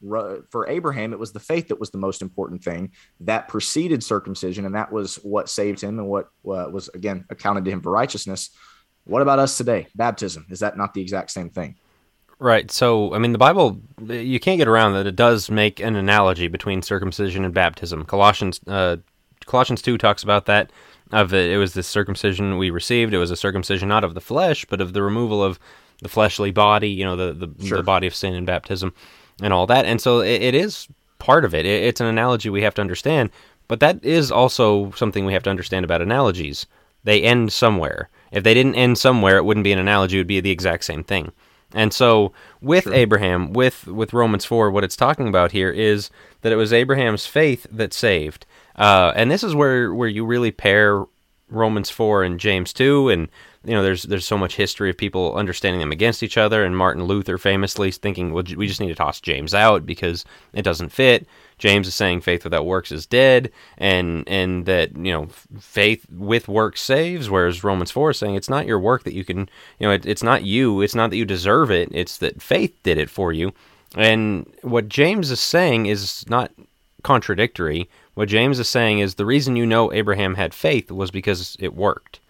for Abraham, it was the faith that was the most important thing that preceded circumcision, and that was what saved him and what uh, was again accounted to him for righteousness. What about us today? Baptism is that not the exact same thing? Right. So, I mean, the Bible, you can't get around that. It does make an analogy between circumcision and baptism. Colossians, uh, Colossians two talks about that. Of it, it was the circumcision we received. It was a circumcision not of the flesh, but of the removal of the fleshly body. You know, the the, sure. the body of sin and baptism, and all that. And so, it, it is part of it. it. It's an analogy we have to understand. But that is also something we have to understand about analogies. They end somewhere. If they didn't end somewhere, it wouldn't be an analogy. It would be the exact same thing. And so with sure. Abraham, with with Romans four, what it's talking about here is that it was Abraham's faith that saved. Uh, and this is where where you really pair Romans four and James two, and you know there's there's so much history of people understanding them against each other, and Martin Luther famously thinking, well, we just need to toss James out because it doesn't fit. James is saying faith without works is dead, and and that you know faith with works saves. Whereas Romans four is saying it's not your work that you can, you know, it, it's not you. It's not that you deserve it. It's that faith did it for you. And what James is saying is not contradictory. What James is saying is the reason you know Abraham had faith was because it worked.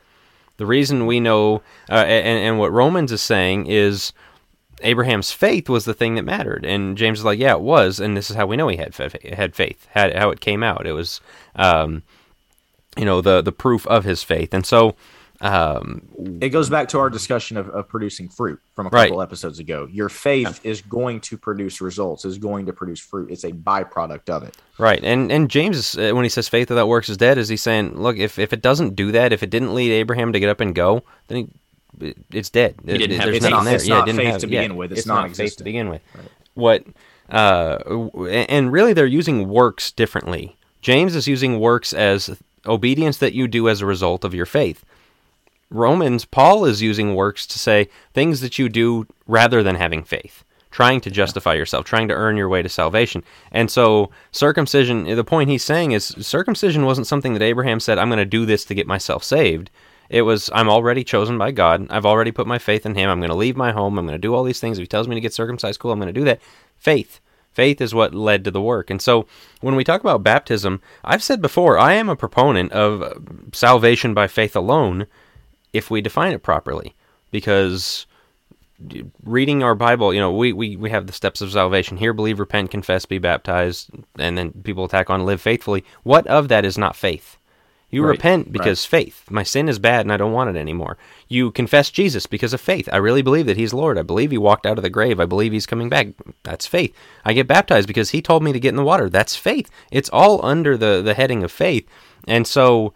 The reason we know, uh, and, and what Romans is saying is Abraham's faith was the thing that mattered. And James is like, yeah, it was, and this is how we know he had had faith, had how it came out. It was, um, you know, the the proof of his faith. And so, Um, it goes back to our discussion of, of producing fruit from a Right. couple episodes ago. Your faith is going to produce results, is going to produce fruit. It's a byproduct of it. Right, and and James, uh, when he says faith without works is dead, is he saying, look, if, if it doesn't do that, if it didn't lead Abraham to get up and go, then he, it's dead. He didn't have There's nothing It's not- there. it's Yeah, it not didn't faith have- to yeah, begin with. It's not faith to begin with. What, uh, and really, they're using works differently. James is using works as obedience that you do as a result of your faith. Romans, Paul is using works to say things that you do rather than having faith, trying to justify yourself, trying to earn your way to salvation. And so, circumcision, the point he's saying is circumcision wasn't something that Abraham said, I'm going to do this to get myself saved. It was, I'm already chosen by God. I've already put my faith in Him. I'm going to leave my home. I'm going to do all these things. If He tells me to get circumcised, cool, I'm going to do that. Faith. Faith is what led to the work. And so when we talk about baptism, I've said before, I am a proponent of salvation by faith alone if we define it properly. Because reading our Bible, you know, we, we, we have the steps of salvation here believe, repent, confess, be baptized, and then people attack on live faithfully. What of that is not faith? You Right, repent because faith. My sin is bad and I don't want it anymore. You confess Jesus because of faith. I really believe that He's Lord. I believe He walked out of the grave. I believe He's coming back. That's faith. I get baptized because He told me to get in the water. That's faith. It's all under the, the heading of faith. And so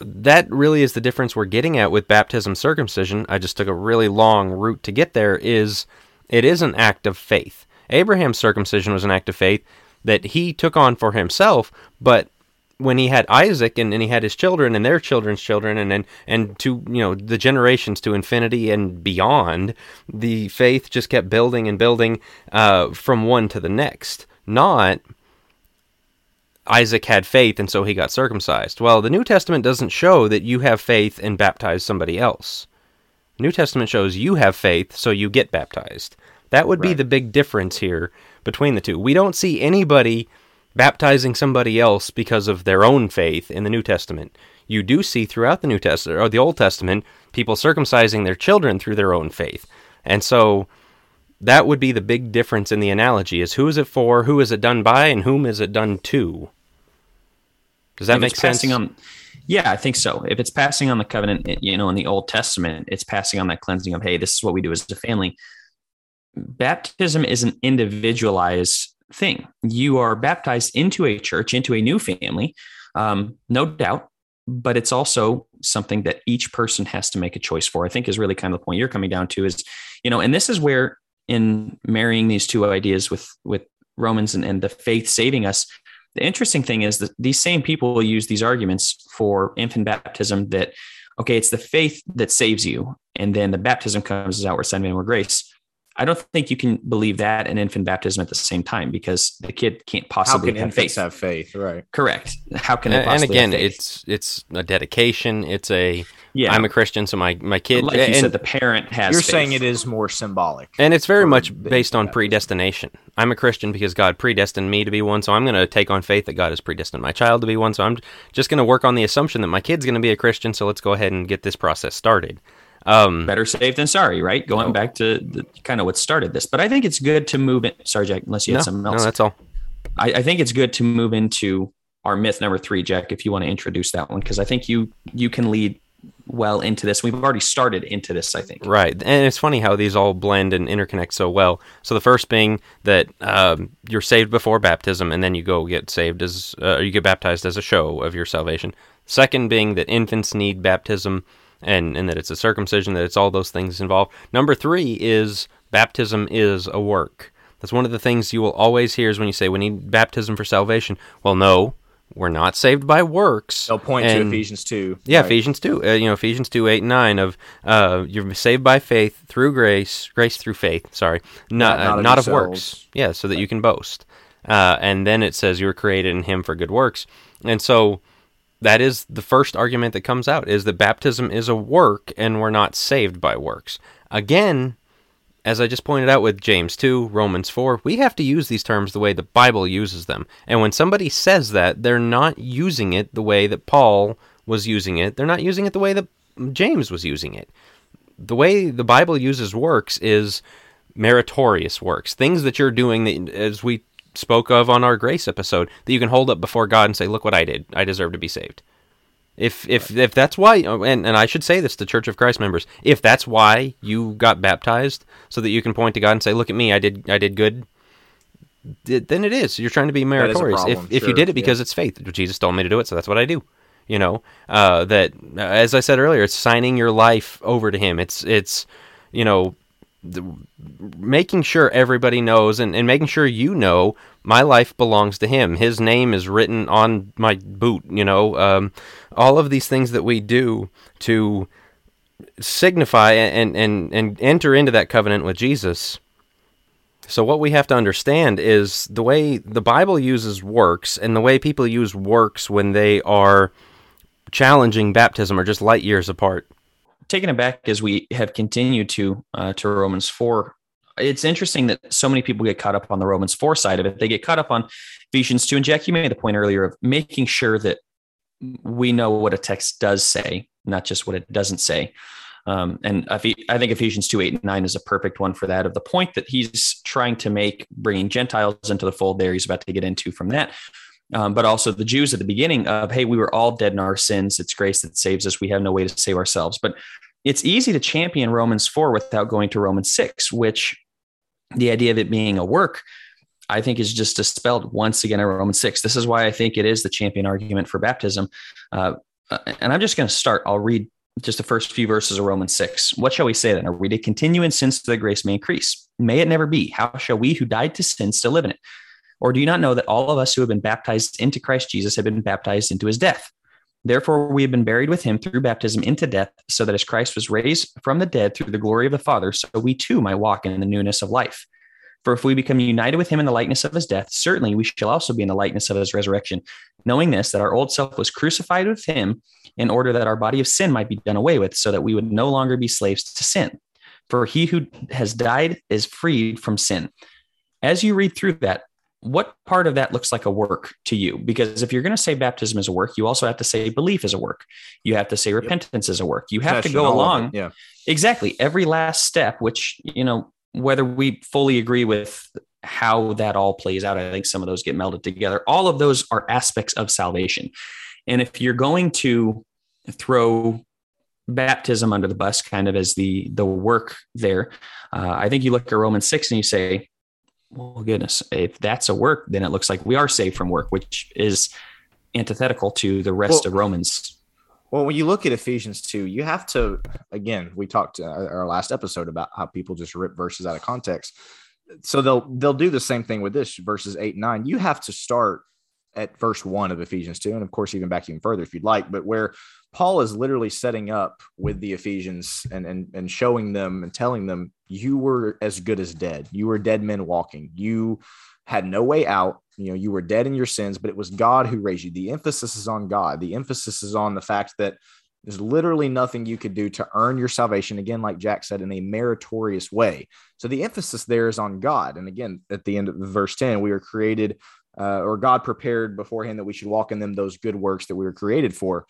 that really is the difference we're getting at with baptism circumcision. I just took a really long route to get there is it is an act of faith. Abraham's circumcision was an act of faith that he took on for himself, but when he had Isaac and, he had his children and their children's children and, and and to you know the generations to infinity and beyond, the faith just kept building and building uh, from one to the next. Not Isaac had faith and so he got circumcised. Well, the New Testament doesn't show that you have faith and baptize somebody else. The New Testament shows you have faith so you get baptized. That would be the big difference here between the two. We don't see anybody baptizing somebody else because of their own faith in the New Testament. You do see throughout the New Testament or the Old Testament people circumcising their children through their own faith. And so that would be the big difference in the analogy is who is it for, who is it done by, and whom is it done to? Does that If make sense? passing on yeah i think so. If it's passing on the covenant you know in the old testament it's passing on that cleansing of hey this is what we do as a family. Baptism is an individualized thing. You are baptized into a church into a new family um, no doubt but it's also something that each person has to make a choice for i think is really kind of the point you're coming down to is you know and this is where in marrying these two ideas with with romans and, and the faith saving us the interesting thing is that these same people will use these arguments for infant baptism that, okay, it's the faith that saves you. And then the baptism comes as outward sign of inward grace. I don't think you can believe that and infant baptism at the same time because the kid can't How possibly can have faith. have faith? Right. Correct. How can they and, and possibly again, have faith? it's it's a dedication. It's a yeah. I'm a Christian, so my my kid. like you and, said, the parent has. You're faith. saying it is more symbolic. and it's very much based on predestination. I'm a Christian because God predestined me to be one, so I'm going to take on faith that God has predestined my child to be one. So I'm just going to work on the assumption that my kid's going to be a Christian. So let's go ahead and get this process started. Um, better safe than sorry, right? Going back to the, kind of what started this, but I think it's good to move in. Sorry, Jack, unless you no, had something no, else. that's all. I, I think it's good to move into our myth number three, Jack, if you want to introduce that one, because I think you you can lead well into this. We've already started into this, I think. Right, and it's funny how these all blend and interconnect so well. So the first being that um, you're saved before baptism, and then you go get saved as uh, you get baptized as a show of your salvation. Second being that infants need baptism, and and that it's a circumcision, that it's all those things involved. Number three is baptism is a work. That's one of the things you will always hear is when you say we need baptism for salvation. Well, no, we're not saved by works. They'll point to Ephesians 2. yeah, right? Ephesians two. Uh, you know, Ephesians two, eight, and nine. Of uh, you're saved by faith through grace, grace through faith. Sorry, not Not- not uh, of not of yourselves. works. Yeah, so that you can boast. Uh, and then it says you were created in Him for good works. And so that is the first argument that comes out is that baptism is a work, and we're not saved by works. Again, as I just pointed out with James 2, Romans 4, we have to use these terms the way the Bible uses them. And when somebody says that, they're not using it the way that Paul was using it. They're not using it the way that James was using it. The way the Bible uses works is meritorious works, things that you're doing that, as we spoke of on our grace episode, that you can hold up before God and say, Look what I did. I deserve to be saved. If if if that's why, oh, and and I should say this to Church of Christ members, if that's why you got baptized, so that you can point to God and say, "Look at me, I did I did good." Then it is. You're trying to be meritorious. problem, if if you did it because it's faith, Jesus told me to do it, so that's what I do. You know, uh, that as I said earlier, it's signing your life over to Him. It's it's you know the, making sure everybody knows and, and making sure you know my life belongs to him. His name is written on my boot you know? Um, all of these things that we do to signify and, and, and enter into that covenant with jesus. So what we have to understand is the way the bible uses works and the way people use works when they are challenging baptism are just light years apart taken aback as we have continued to uh, to Romans four. It's interesting that so many people get caught up on the Romans four side of it. They get caught up on Ephesians two. And Jack, you made the point earlier of making sure that we know what a text does say, not just what it doesn't say. Um, and I think Ephesians 2 8 and 9 is a perfect one for that. Of the point that he's trying to make, bringing Gentiles into the fold there, he's about to get into from that. Um, but also the Jews at the beginning of, hey, we were all dead in our sins. It's grace that saves us. We have no way to save ourselves. But it's easy to champion Romans 4 without going to Romans 6, which the idea of it being a work, I think, is just dispelled once again in Romans 6. This is why I think it is the champion argument for baptism. Uh, and I'm just going to start. I'll read just the first few verses of Romans 6. What shall we say then? Are we to continue in sin so that grace may increase? May it never be. How shall we who died to sin still live in it? Or do you not know that all of us who have been baptized into Christ Jesus have been baptized into his death? Therefore, we have been buried with him through baptism into death, so that as Christ was raised from the dead through the glory of the Father, so we too might walk in the newness of life. For if we become united with him in the likeness of his death, certainly we shall also be in the likeness of his resurrection, knowing this, that our old self was crucified with him in order that our body of sin might be done away with, so that we would no longer be slaves to sin. For he who has died is freed from sin. As you read through that, what part of that looks like a work to you? Because if you're going to say baptism is a work, you also have to say belief is a work. You have to say repentance yep. is a work. You have Passion, to go along. Yeah. Exactly. Every last step, which, you know, whether we fully agree with how that all plays out, I think some of those get melded together. All of those are aspects of salvation. And if you're going to throw baptism under the bus kind of as the the work there, uh, I think you look at Romans 6 and you say, well, goodness, if that's a work, then it looks like we are saved from work, which is antithetical to the rest well, of Romans. Well, when you look at Ephesians 2, you have to, again, we talked uh, our last episode about how people just rip verses out of context. So they'll they'll do the same thing with this verses 8 and 9. You have to start at verse 1 of Ephesians 2 and of course even back even further if you'd like, but where Paul is literally setting up with the Ephesians and, and, and showing them and telling them, you were as good as dead. You were dead men walking. You had no way out. You know, you were dead in your sins, but it was God who raised you. The emphasis is on God. The emphasis is on the fact that there's literally nothing you could do to earn your salvation. Again, like Jack said, in a meritorious way. So the emphasis there is on God. And again, at the end of verse 10, we are created, uh, or God prepared beforehand that we should walk in them those good works that we were created for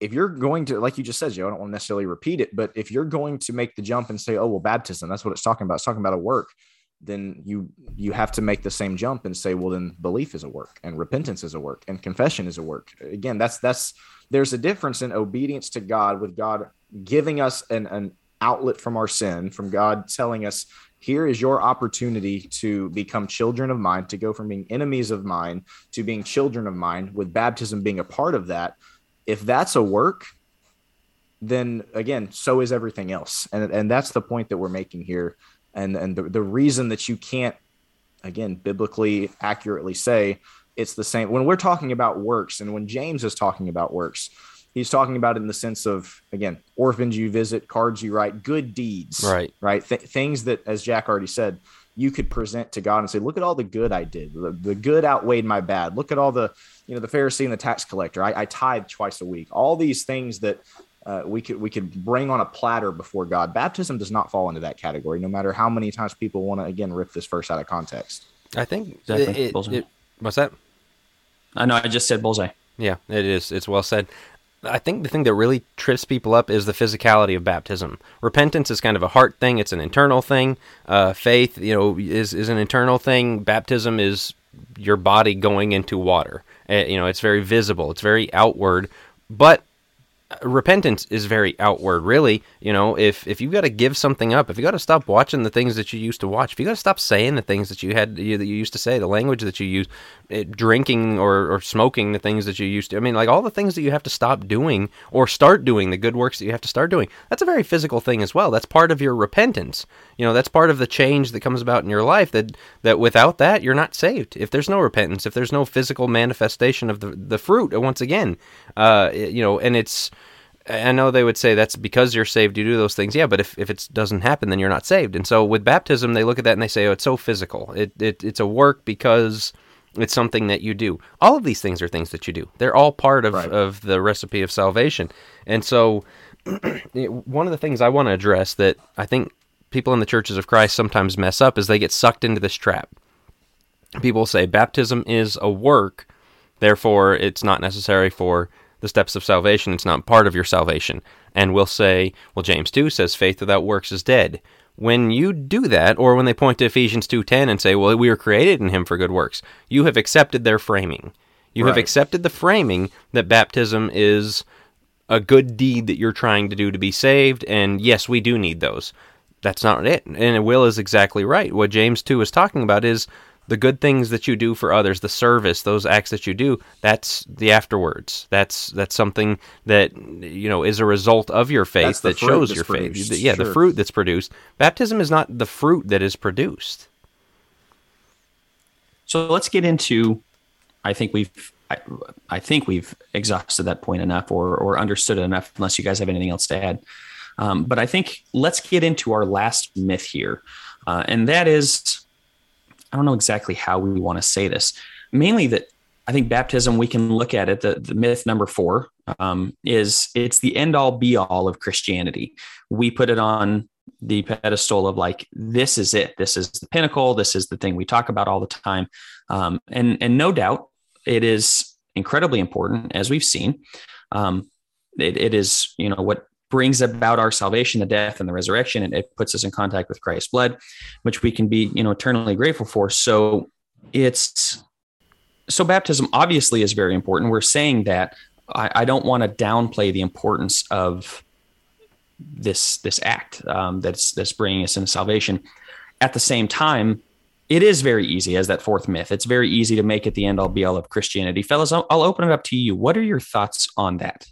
if you're going to, like you just said, Joe, I don't want to necessarily repeat it, but if you're going to make the jump and say, oh, well, baptism, that's what it's talking about. It's talking about a work. Then you you have to make the same jump and say, well, then belief is a work and repentance is a work and confession is a work. Again, that's that's there's a difference in obedience to God with God giving us an, an outlet from our sin, from God telling us, here is your opportunity to become children of mine, to go from being enemies of mine to being children of mine, with baptism being a part of that if that's a work, then again, so is everything else. And, and that's the point that we're making here. And, and the, the reason that you can't, again, biblically accurately say it's the same when we're talking about works and when James is talking about works, he's talking about it in the sense of, again, orphans you visit, cards you write, good deeds, right? Right. Th- things that, as Jack already said, you could present to God and say, look at all the good I did. The, the good outweighed my bad. Look at all the, you know, the Pharisee and the tax collector. I, I tithe twice a week. All these things that uh, we could we could bring on a platter before God. Baptism does not fall into that category, no matter how many times people want to again rip this verse out of context. I think exactly. it, it, it, what's that? I know I just said bullseye. Yeah, it is. It's well said. I think the thing that really trips people up is the physicality of baptism. Repentance is kind of a heart thing; it's an internal thing. Uh, faith, you know, is is an internal thing. Baptism is your body going into water. Uh, you know, it's very visible. It's very outward. but repentance is very outward really you know if if you got to give something up if you got to stop watching the things that you used to watch if you got to stop saying the things that you had you, that you used to say the language that you use it, drinking or, or smoking the things that you used to i mean like all the things that you have to stop doing or start doing the good works that you have to start doing that's a very physical thing as well that's part of your repentance you know that's part of the change that comes about in your life that that without that you're not saved if there's no repentance if there's no physical manifestation of the the fruit once again uh you know and it's I know they would say that's because you're saved, you do those things. Yeah, but if, if it doesn't happen, then you're not saved. And so with baptism, they look at that and they say, oh, it's so physical. It, it It's a work because it's something that you do. All of these things are things that you do. They're all part of, right. of the recipe of salvation. And so [clears throat] one of the things I want to address that I think people in the churches of Christ sometimes mess up is they get sucked into this trap. People say baptism is a work, therefore it's not necessary for the steps of salvation. It's not part of your salvation. And we'll say, well, James 2 says faith without works is dead. When you do that, or when they point to Ephesians 2.10 and say, well, we were created in him for good works, you have accepted their framing. You right. have accepted the framing that baptism is a good deed that you're trying to do to be saved, and yes, we do need those. That's not it. And Will is exactly right. What James 2 is talking about is the good things that you do for others, the service, those acts that you do, that's the afterwards. That's that's something that you know is a result of your faith that shows your faith. Yeah, sure. the fruit that's produced. Baptism is not the fruit that is produced. So let's get into I think we've I, I think we've exhausted that point enough or or understood it enough unless you guys have anything else to add. Um, but I think let's get into our last myth here. Uh, and that is I don't know exactly how we want to say this. Mainly that I think baptism, we can look at it. The, the myth number four um, is it's the end all be all of Christianity. We put it on the pedestal of like, this is it. This is the pinnacle. This is the thing we talk about all the time. Um, and, and no doubt it is incredibly important, as we've seen. Um, it, it is, you know, what brings about our salvation, the death and the resurrection. And it puts us in contact with Christ's blood, which we can be, you know, eternally grateful for. So it's so baptism obviously is very important. We're saying that I, I don't want to downplay the importance of this this act um, that's that's bringing us into salvation. At the same time, it is very easy as that fourth myth. It's very easy to make it the end all be all of Christianity, fellas. I'll, I'll open it up to you. What are your thoughts on that?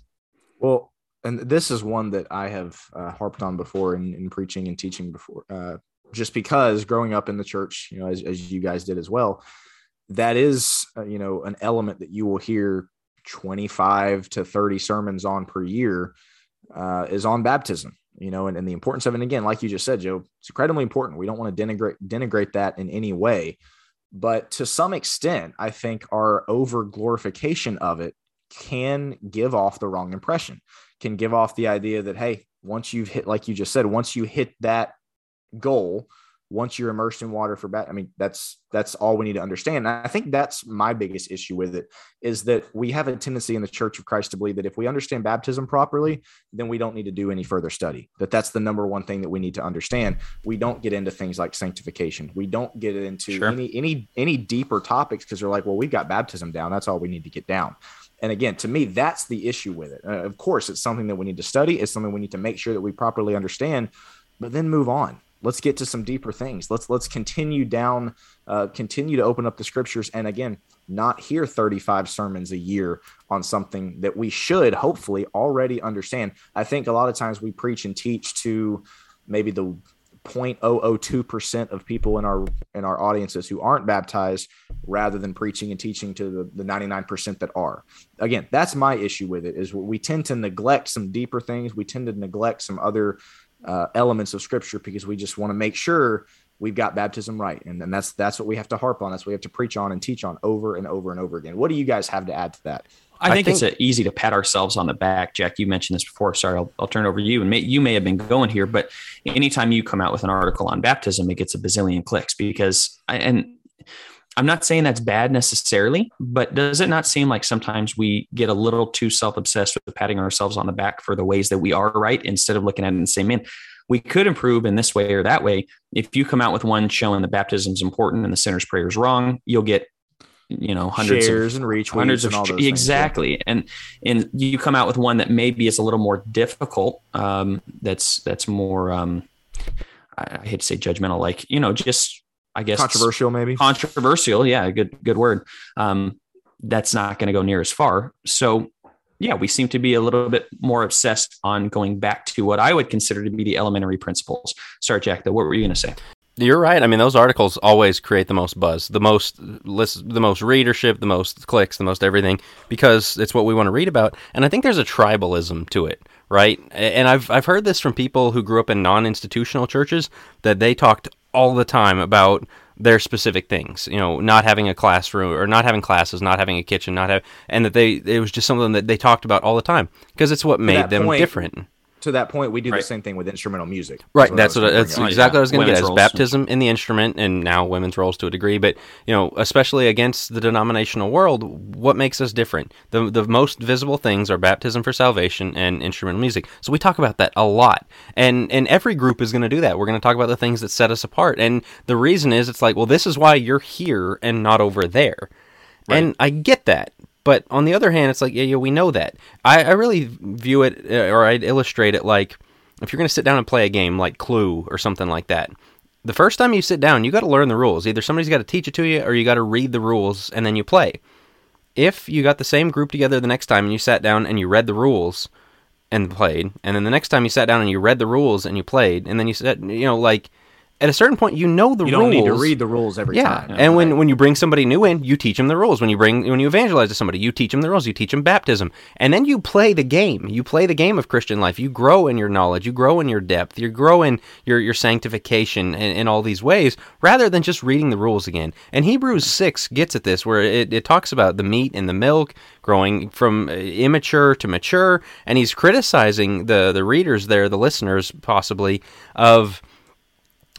Well, and this is one that I have uh, harped on before in, in, preaching and teaching before, uh, just because growing up in the church, you know, as, as you guys did as well, that is, uh, you know, an element that you will hear 25 to 30 sermons on per year uh, is on baptism, you know, and, and the importance of it. And again, like you just said, Joe, it's incredibly important. We don't want to denigrate, denigrate that in any way. But to some extent, I think our over glorification of it can give off the wrong impression can give off the idea that hey once you've hit like you just said once you hit that goal once you're immersed in water for bat i mean that's that's all we need to understand. And i think that's my biggest issue with it is that we have a tendency in the church of christ to believe that if we understand baptism properly then we don't need to do any further study that that's the number one thing that we need to understand. We don't get into things like sanctification. We don't get into sure. any any any deeper topics because they're like well we've got baptism down. That's all we need to get down and again, to me, that's the issue with it. Uh, of course, it's something that we need to study. It's something we need to make sure that we properly understand, but then move on. Let's get to some deeper things. Let's let's continue down, uh, continue to open up the scriptures, and again, not hear 35 sermons a year on something that we should hopefully already understand. I think a lot of times we preach and teach to maybe the 0.002% of people in our in our audiences who aren't baptized rather than preaching and teaching to the, the 99% that are. Again that's my issue with it is we tend to neglect some deeper things. We tend to neglect some other uh, elements of scripture because we just want to make sure we've got baptism right. And, and that's that's what we have to harp on. That's what we have to preach on and teach on over and over and over again. What do you guys have to add to that I think, I think it's easy to pat ourselves on the back. Jack, you mentioned this before. Sorry, I'll, I'll turn over to you. And may, you may have been going here, but anytime you come out with an article on baptism, it gets a bazillion clicks because, I, and I'm not saying that's bad necessarily, but does it not seem like sometimes we get a little too self obsessed with patting ourselves on the back for the ways that we are right instead of looking at it and saying, man, we could improve in this way or that way. If you come out with one showing the baptism is important and the sinner's prayer is wrong, you'll get you know hundreds shares of and retweets hundreds and of those things, yeah. exactly. And and you come out with one that maybe is a little more difficult um that's that's more um I, I hate to say judgmental like you know just i guess controversial maybe? Controversial yeah good good word. Um that's not going to go near as far. So yeah we seem to be a little bit more obsessed on going back to what i would consider to be the elementary principles. Sorry jack though what were you going to say You're right. I mean, those articles always create the most buzz, the most list, the most readership, the most clicks, the most everything, because it's what we want to read about. And I think there's a tribalism to it, right? And I've I've heard this from people who grew up in non-institutional churches that they talked all the time about their specific things, you know, not having a classroom or not having classes, not having a kitchen, not have, and that they it was just something that they talked about all the time because it's what made them point, different. To that point we do Right. the same thing with instrumental music Right, that's what gonna that's bring up. exactly what I was going to get. Women's Is baptism in the instrument, and now women's roles to a degree. But you know, especially against the denominational world, what makes us different? The the most visible things are baptism for salvation and instrumental music. So we talk about that a lot, and and every group is going to do that. We're going to talk about the things that set us apart, and the reason is it's like, well, this is why you're here and not over there, and I get that. But on the other hand, it's like, yeah, yeah, we know that. I, I really view it, uh, or I'd illustrate it like if you're going to sit down and play a game like Clue or something like that. The first time you sit down, you got to learn the rules. Either somebody's got to teach it to you, or you got to read the rules and then you play. If you got the same group together the next time and you sat down and you read the rules and played, and then the next time you sat down and you read the rules and you played, and then you said, you know, like at a certain point, you know the you rules. You don't need to read the rules every Yeah, time and when, when you bring somebody new in, you teach them the rules. When you bring when you evangelize to somebody, you teach them the rules. You teach them baptism, and then you play the game. You play the game of Christian life. You grow in your knowledge. You grow in your depth. You grow in your your sanctification in, in all these ways, rather than just reading the rules again. And Hebrews six gets at this, where it, it talks about the meat and the milk growing from uh, immature to mature, and he's criticizing the the readers there, the listeners possibly of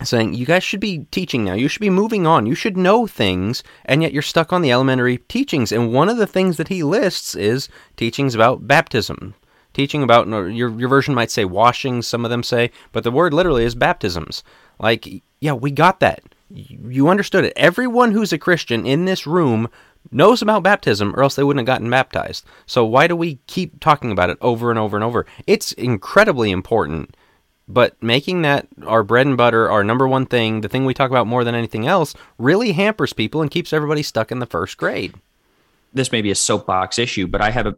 saying you guys should be teaching now. You should be moving on. You should know things, and yet you're stuck on the elementary teachings. And one of the things that he lists is teachings about baptism. Teaching about your your version might say washings, some of them say, but the word literally is baptisms. Like, yeah, we got that. You understood it. Everyone who's a Christian in this room knows about baptism, or else they wouldn't have gotten baptized. So why do we keep talking about it over and over and over? It's incredibly important but making that our bread and butter, our number one thing, the thing we talk about more than anything else, really hampers people and keeps everybody stuck in the first grade. this may be a soapbox issue, but I have a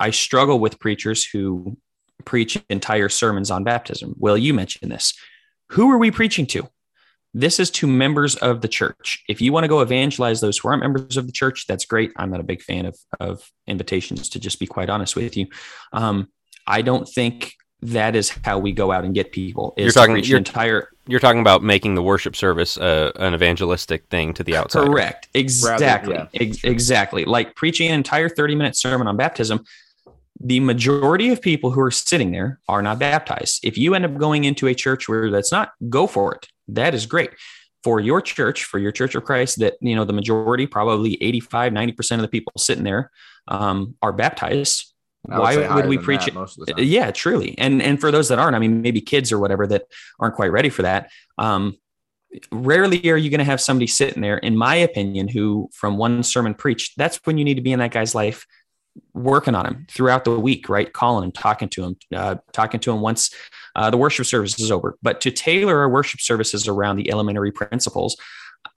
I struggle with preachers who preach entire sermons on baptism. Will you mentioned this. Who are we preaching to? This is to members of the church. If you want to go evangelize those who aren't members of the church, that's great. I'm not a big fan of of invitations to just be quite honest with you. Um, I don't think that is how we go out and get people. Is You're talking- you're- entire You're talking about making the worship service uh, an evangelistic thing to the outside. Correct. Exactly. yeah. Ex- exactly. Like preaching an entire 30 minute sermon on baptism, the majority of people who are sitting there are not baptized. If you end up going into a church where that's not, go for it. That is great. For your church, for your church of Christ, that, you know, the majority, probably 85, 90% of the people sitting there um, are baptized. I would Why would we preach it? most of the time. Yeah, truly. And and for those that aren't, I mean, maybe kids or whatever that aren't quite ready for that. Um, rarely are you going to have somebody sitting there, in my opinion, who from one sermon preached. That's when you need to be in that guy's life, working on him throughout the week, right? Calling him, talking to him, uh, talking to him once uh, the worship service is over. But to tailor our worship services around the elementary principles,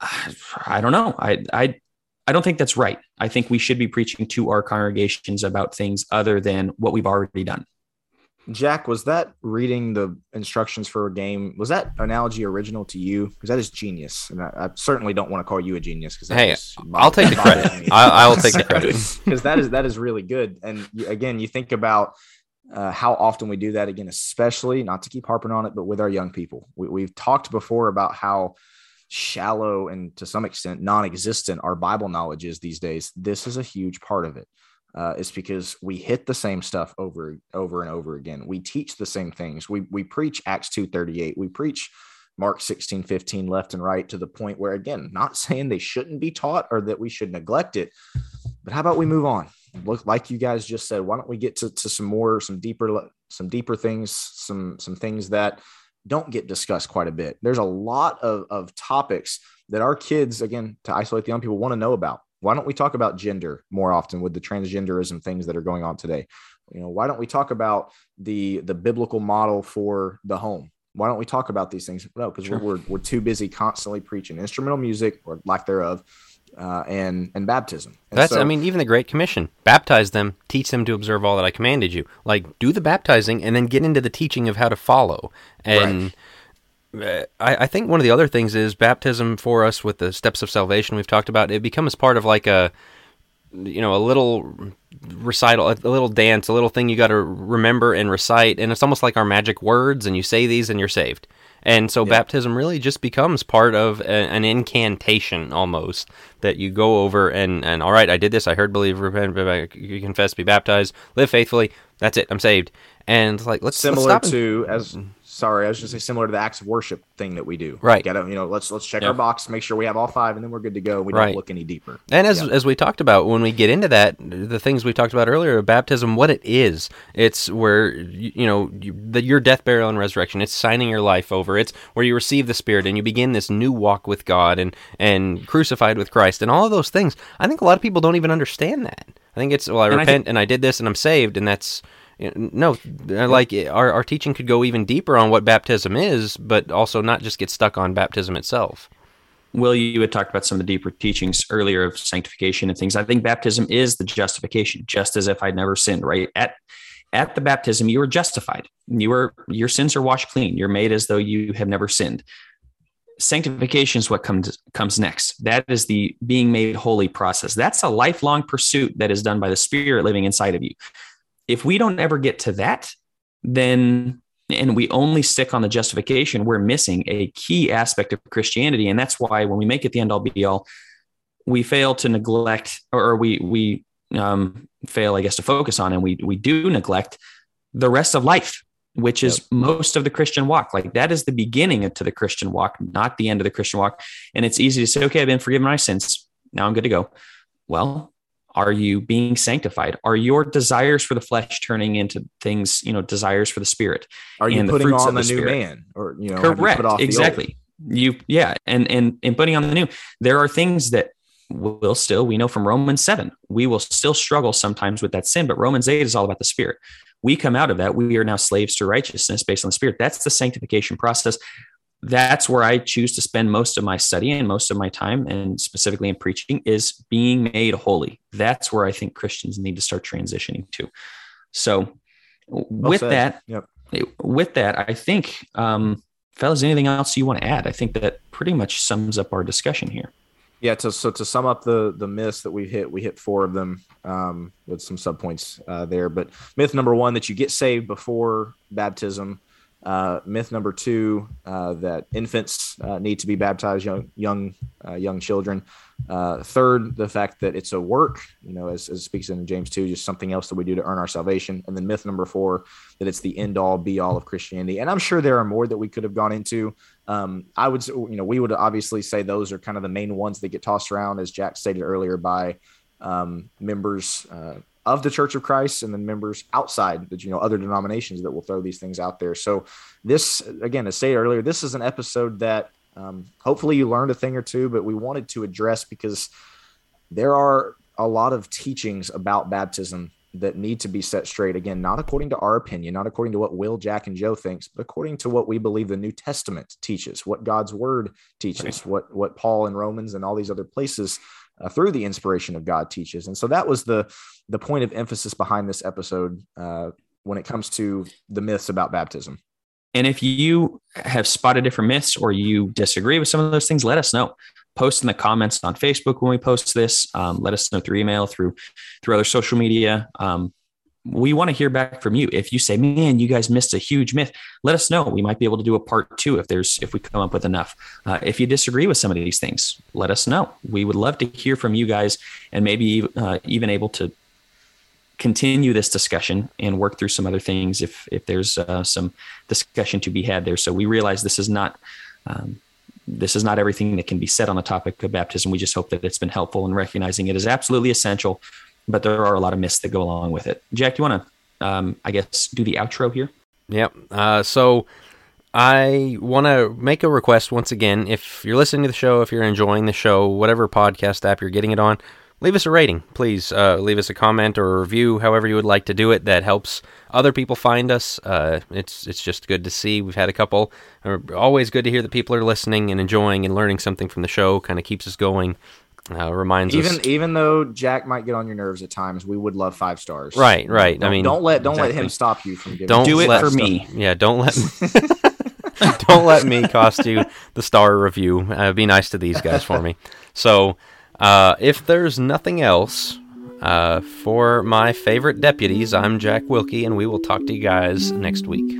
[sighs] I don't know. I I I don't think that's right. I think we should be preaching to our congregations about things other than what we've already done. Jack, was that reading the instructions for a game? Was that analogy original to you? Because that is genius, and I, I certainly don't want to call you a genius. Because Hey, I'll take the credit. [laughs] I, I will take the credit. because that is that is really good. And you- again, you think about uh, how often we do that again, especially not to keep harping on it, but with our young people. We, we've talked before about how shallow and to some extent non-existent our Bible knowledge is these days. This is a huge part of it. Uh, it's because we hit the same stuff over over and over again. We teach the same things. We we preach Acts two thirty eight. We preach Mark 16, 15 left and right to the point where, again, not [laughs] saying they shouldn't be taught or that we should neglect it, but how about we move on? Look, like you guys just said, why don't we get to, to some more, some deeper, some deeper things, some, some things that don't get discussed quite a bit. There's a lot of, of topics that our kids, again, to isolate the young people want to know about. Why don't we talk about gender more often with the transgenderism things that are going on today? You know, why don't we talk about the the biblical model for the home? Why don't we talk about these things? No, because sure. we're, we're too busy constantly preaching instrumental music or lack thereof, uh, and and baptism. And That's so, I mean, even the Great Commission: baptize them, teach them to observe all that I commanded you. Like, do the baptizing, and then get into the teaching of how to follow. And right. uh, I, I think one of the other things is baptism for us with the steps of salvation we've talked about. It becomes part of like a you know a little recital a little dance a little thing you got to remember and recite and it's almost like our magic words and you say these and you're saved and so yeah. baptism really just becomes part of a, an incantation almost that you go over and, and all right, I did this. I heard, believe, repent, you confess, be baptized, live faithfully. That's it. I'm saved. And like, let's similar let's to as mm-hmm. Sorry, I was just say similar to the acts of worship thing that we do. Right. Gotta, you know, let's let's check yep. our box, make sure we have all five, and then we're good to go. We don't look any deeper. And as yep. as we talked about when we get into that, the things we talked about earlier, baptism, what it is, it's where you, you know you, the, your death, burial, and resurrection. It's signing your life over. It's where you receive the Spirit and you begin this new walk with God and and crucified with Christ and all of those things. I think a lot of people don't even understand that. I think it's well, I and repent I and I did this and I'm saved, and that's no, uh, like eh, our, our teaching could go even deeper on what baptism is, but also not just get stuck on baptism itself. Will, you had talked about some of the deeper teachings earlier of sanctification and things. I think baptism is the justification, just as if I'd never sinned, right? At at the baptism, you are justified. You are your sins are washed clean. You're made as though you have never sinned. Sanctification is what comes comes next. That is the being made holy process. That's a lifelong pursuit that is done by the Spirit living inside of you if we don't ever get to that, then and we only stick on the justification, we're missing a key aspect of Christianity. And that's why when we make it the end all be all, we fail to neglect or we we um, fail, I guess, to focus on, and we we do neglect the rest of life, which is yep. most of the Christian walk. Like that is the beginning to the Christian walk, not the end of the Christian walk. And it's easy to say, okay, I've been forgiven my sins. Now I'm good to go. Well, are you being sanctified? Are your desires for the flesh turning into things, you know, desires for the spirit? Are you putting on the, the new man or, you know, correct. You exactly. You, yeah. And, and, and putting on the new, there are things that will still, we know from Romans 7, we will still struggle sometimes with that sin, but Romans 8 is all about the spirit. We come out of that. We are now slaves to righteousness based on the spirit. That's the sanctification process that's where I choose to spend most of my study and most of my time, and specifically in preaching, is being made holy. That's where I think Christians need to start transitioning to. So, well with said. that, yep. with that, I think, um, fellas, anything else you want to add? I think that pretty much sums up our discussion here. Yeah. To, so to sum up the the myths that we hit, we hit four of them um, with some subpoints uh, there. But myth number one that you get saved before baptism. Uh, myth number two uh, that infants uh, need to be baptized, young young uh, young children. Uh, third, the fact that it's a work, you know, as, as speaks in James two, just something else that we do to earn our salvation. And then myth number four that it's the end all be all of Christianity. And I'm sure there are more that we could have gone into. Um, I would, you know, we would obviously say those are kind of the main ones that get tossed around, as Jack stated earlier, by um, members uh, of the Church of Christ and then members outside that you know other denominations that will throw these things out there. So this again, as stated earlier, this is an episode that um, hopefully you learned a thing or two, but we wanted to address because there are a lot of teachings about baptism that need to be set straight again not according to our opinion not according to what will jack and joe thinks but according to what we believe the new testament teaches what god's word teaches right. what what paul and romans and all these other places uh, through the inspiration of God teaches. And so that was the the point of emphasis behind this episode uh, when it comes to the myths about baptism. And if you have spotted different myths or you disagree with some of those things, let us know. Post in the comments on Facebook when we post this. Um, let us know through email, through through other social media. Um, we want to hear back from you. If you say, "Man, you guys missed a huge myth," let us know. We might be able to do a part two if there's if we come up with enough. Uh, if you disagree with some of these things, let us know. We would love to hear from you guys, and maybe uh, even able to continue this discussion and work through some other things if if there's uh, some discussion to be had there. So we realize this is not. Um, this is not everything that can be said on the topic of baptism. We just hope that it's been helpful in recognizing it is absolutely essential but there are a lot of myths that go along with it. Jack, do you want to, um, I guess, do the outro here? Yep. Uh, so I want to make a request once again. If you're listening to the show, if you're enjoying the show, whatever podcast app you're getting it on, leave us a rating, please. Uh, leave us a comment or a review, however you would like to do it. That helps other people find us. Uh, it's it's just good to see. We've had a couple. Uh, always good to hear that people are listening and enjoying and learning something from the show. Kind of keeps us going. Uh, reminds even us. even though Jack might get on your nerves at times, we would love five stars. Right, right. Don't, I mean, don't let don't let him stop you from giving. Don't Do it let- for me. [laughs] Yeah, don't let [laughs] [laughs] don't let me cost you the star review. Uh, be nice to these guys for me. So, uh, if there's nothing else uh, for my favorite deputies, I'm Jack Wilkie, and we will talk to you guys next week.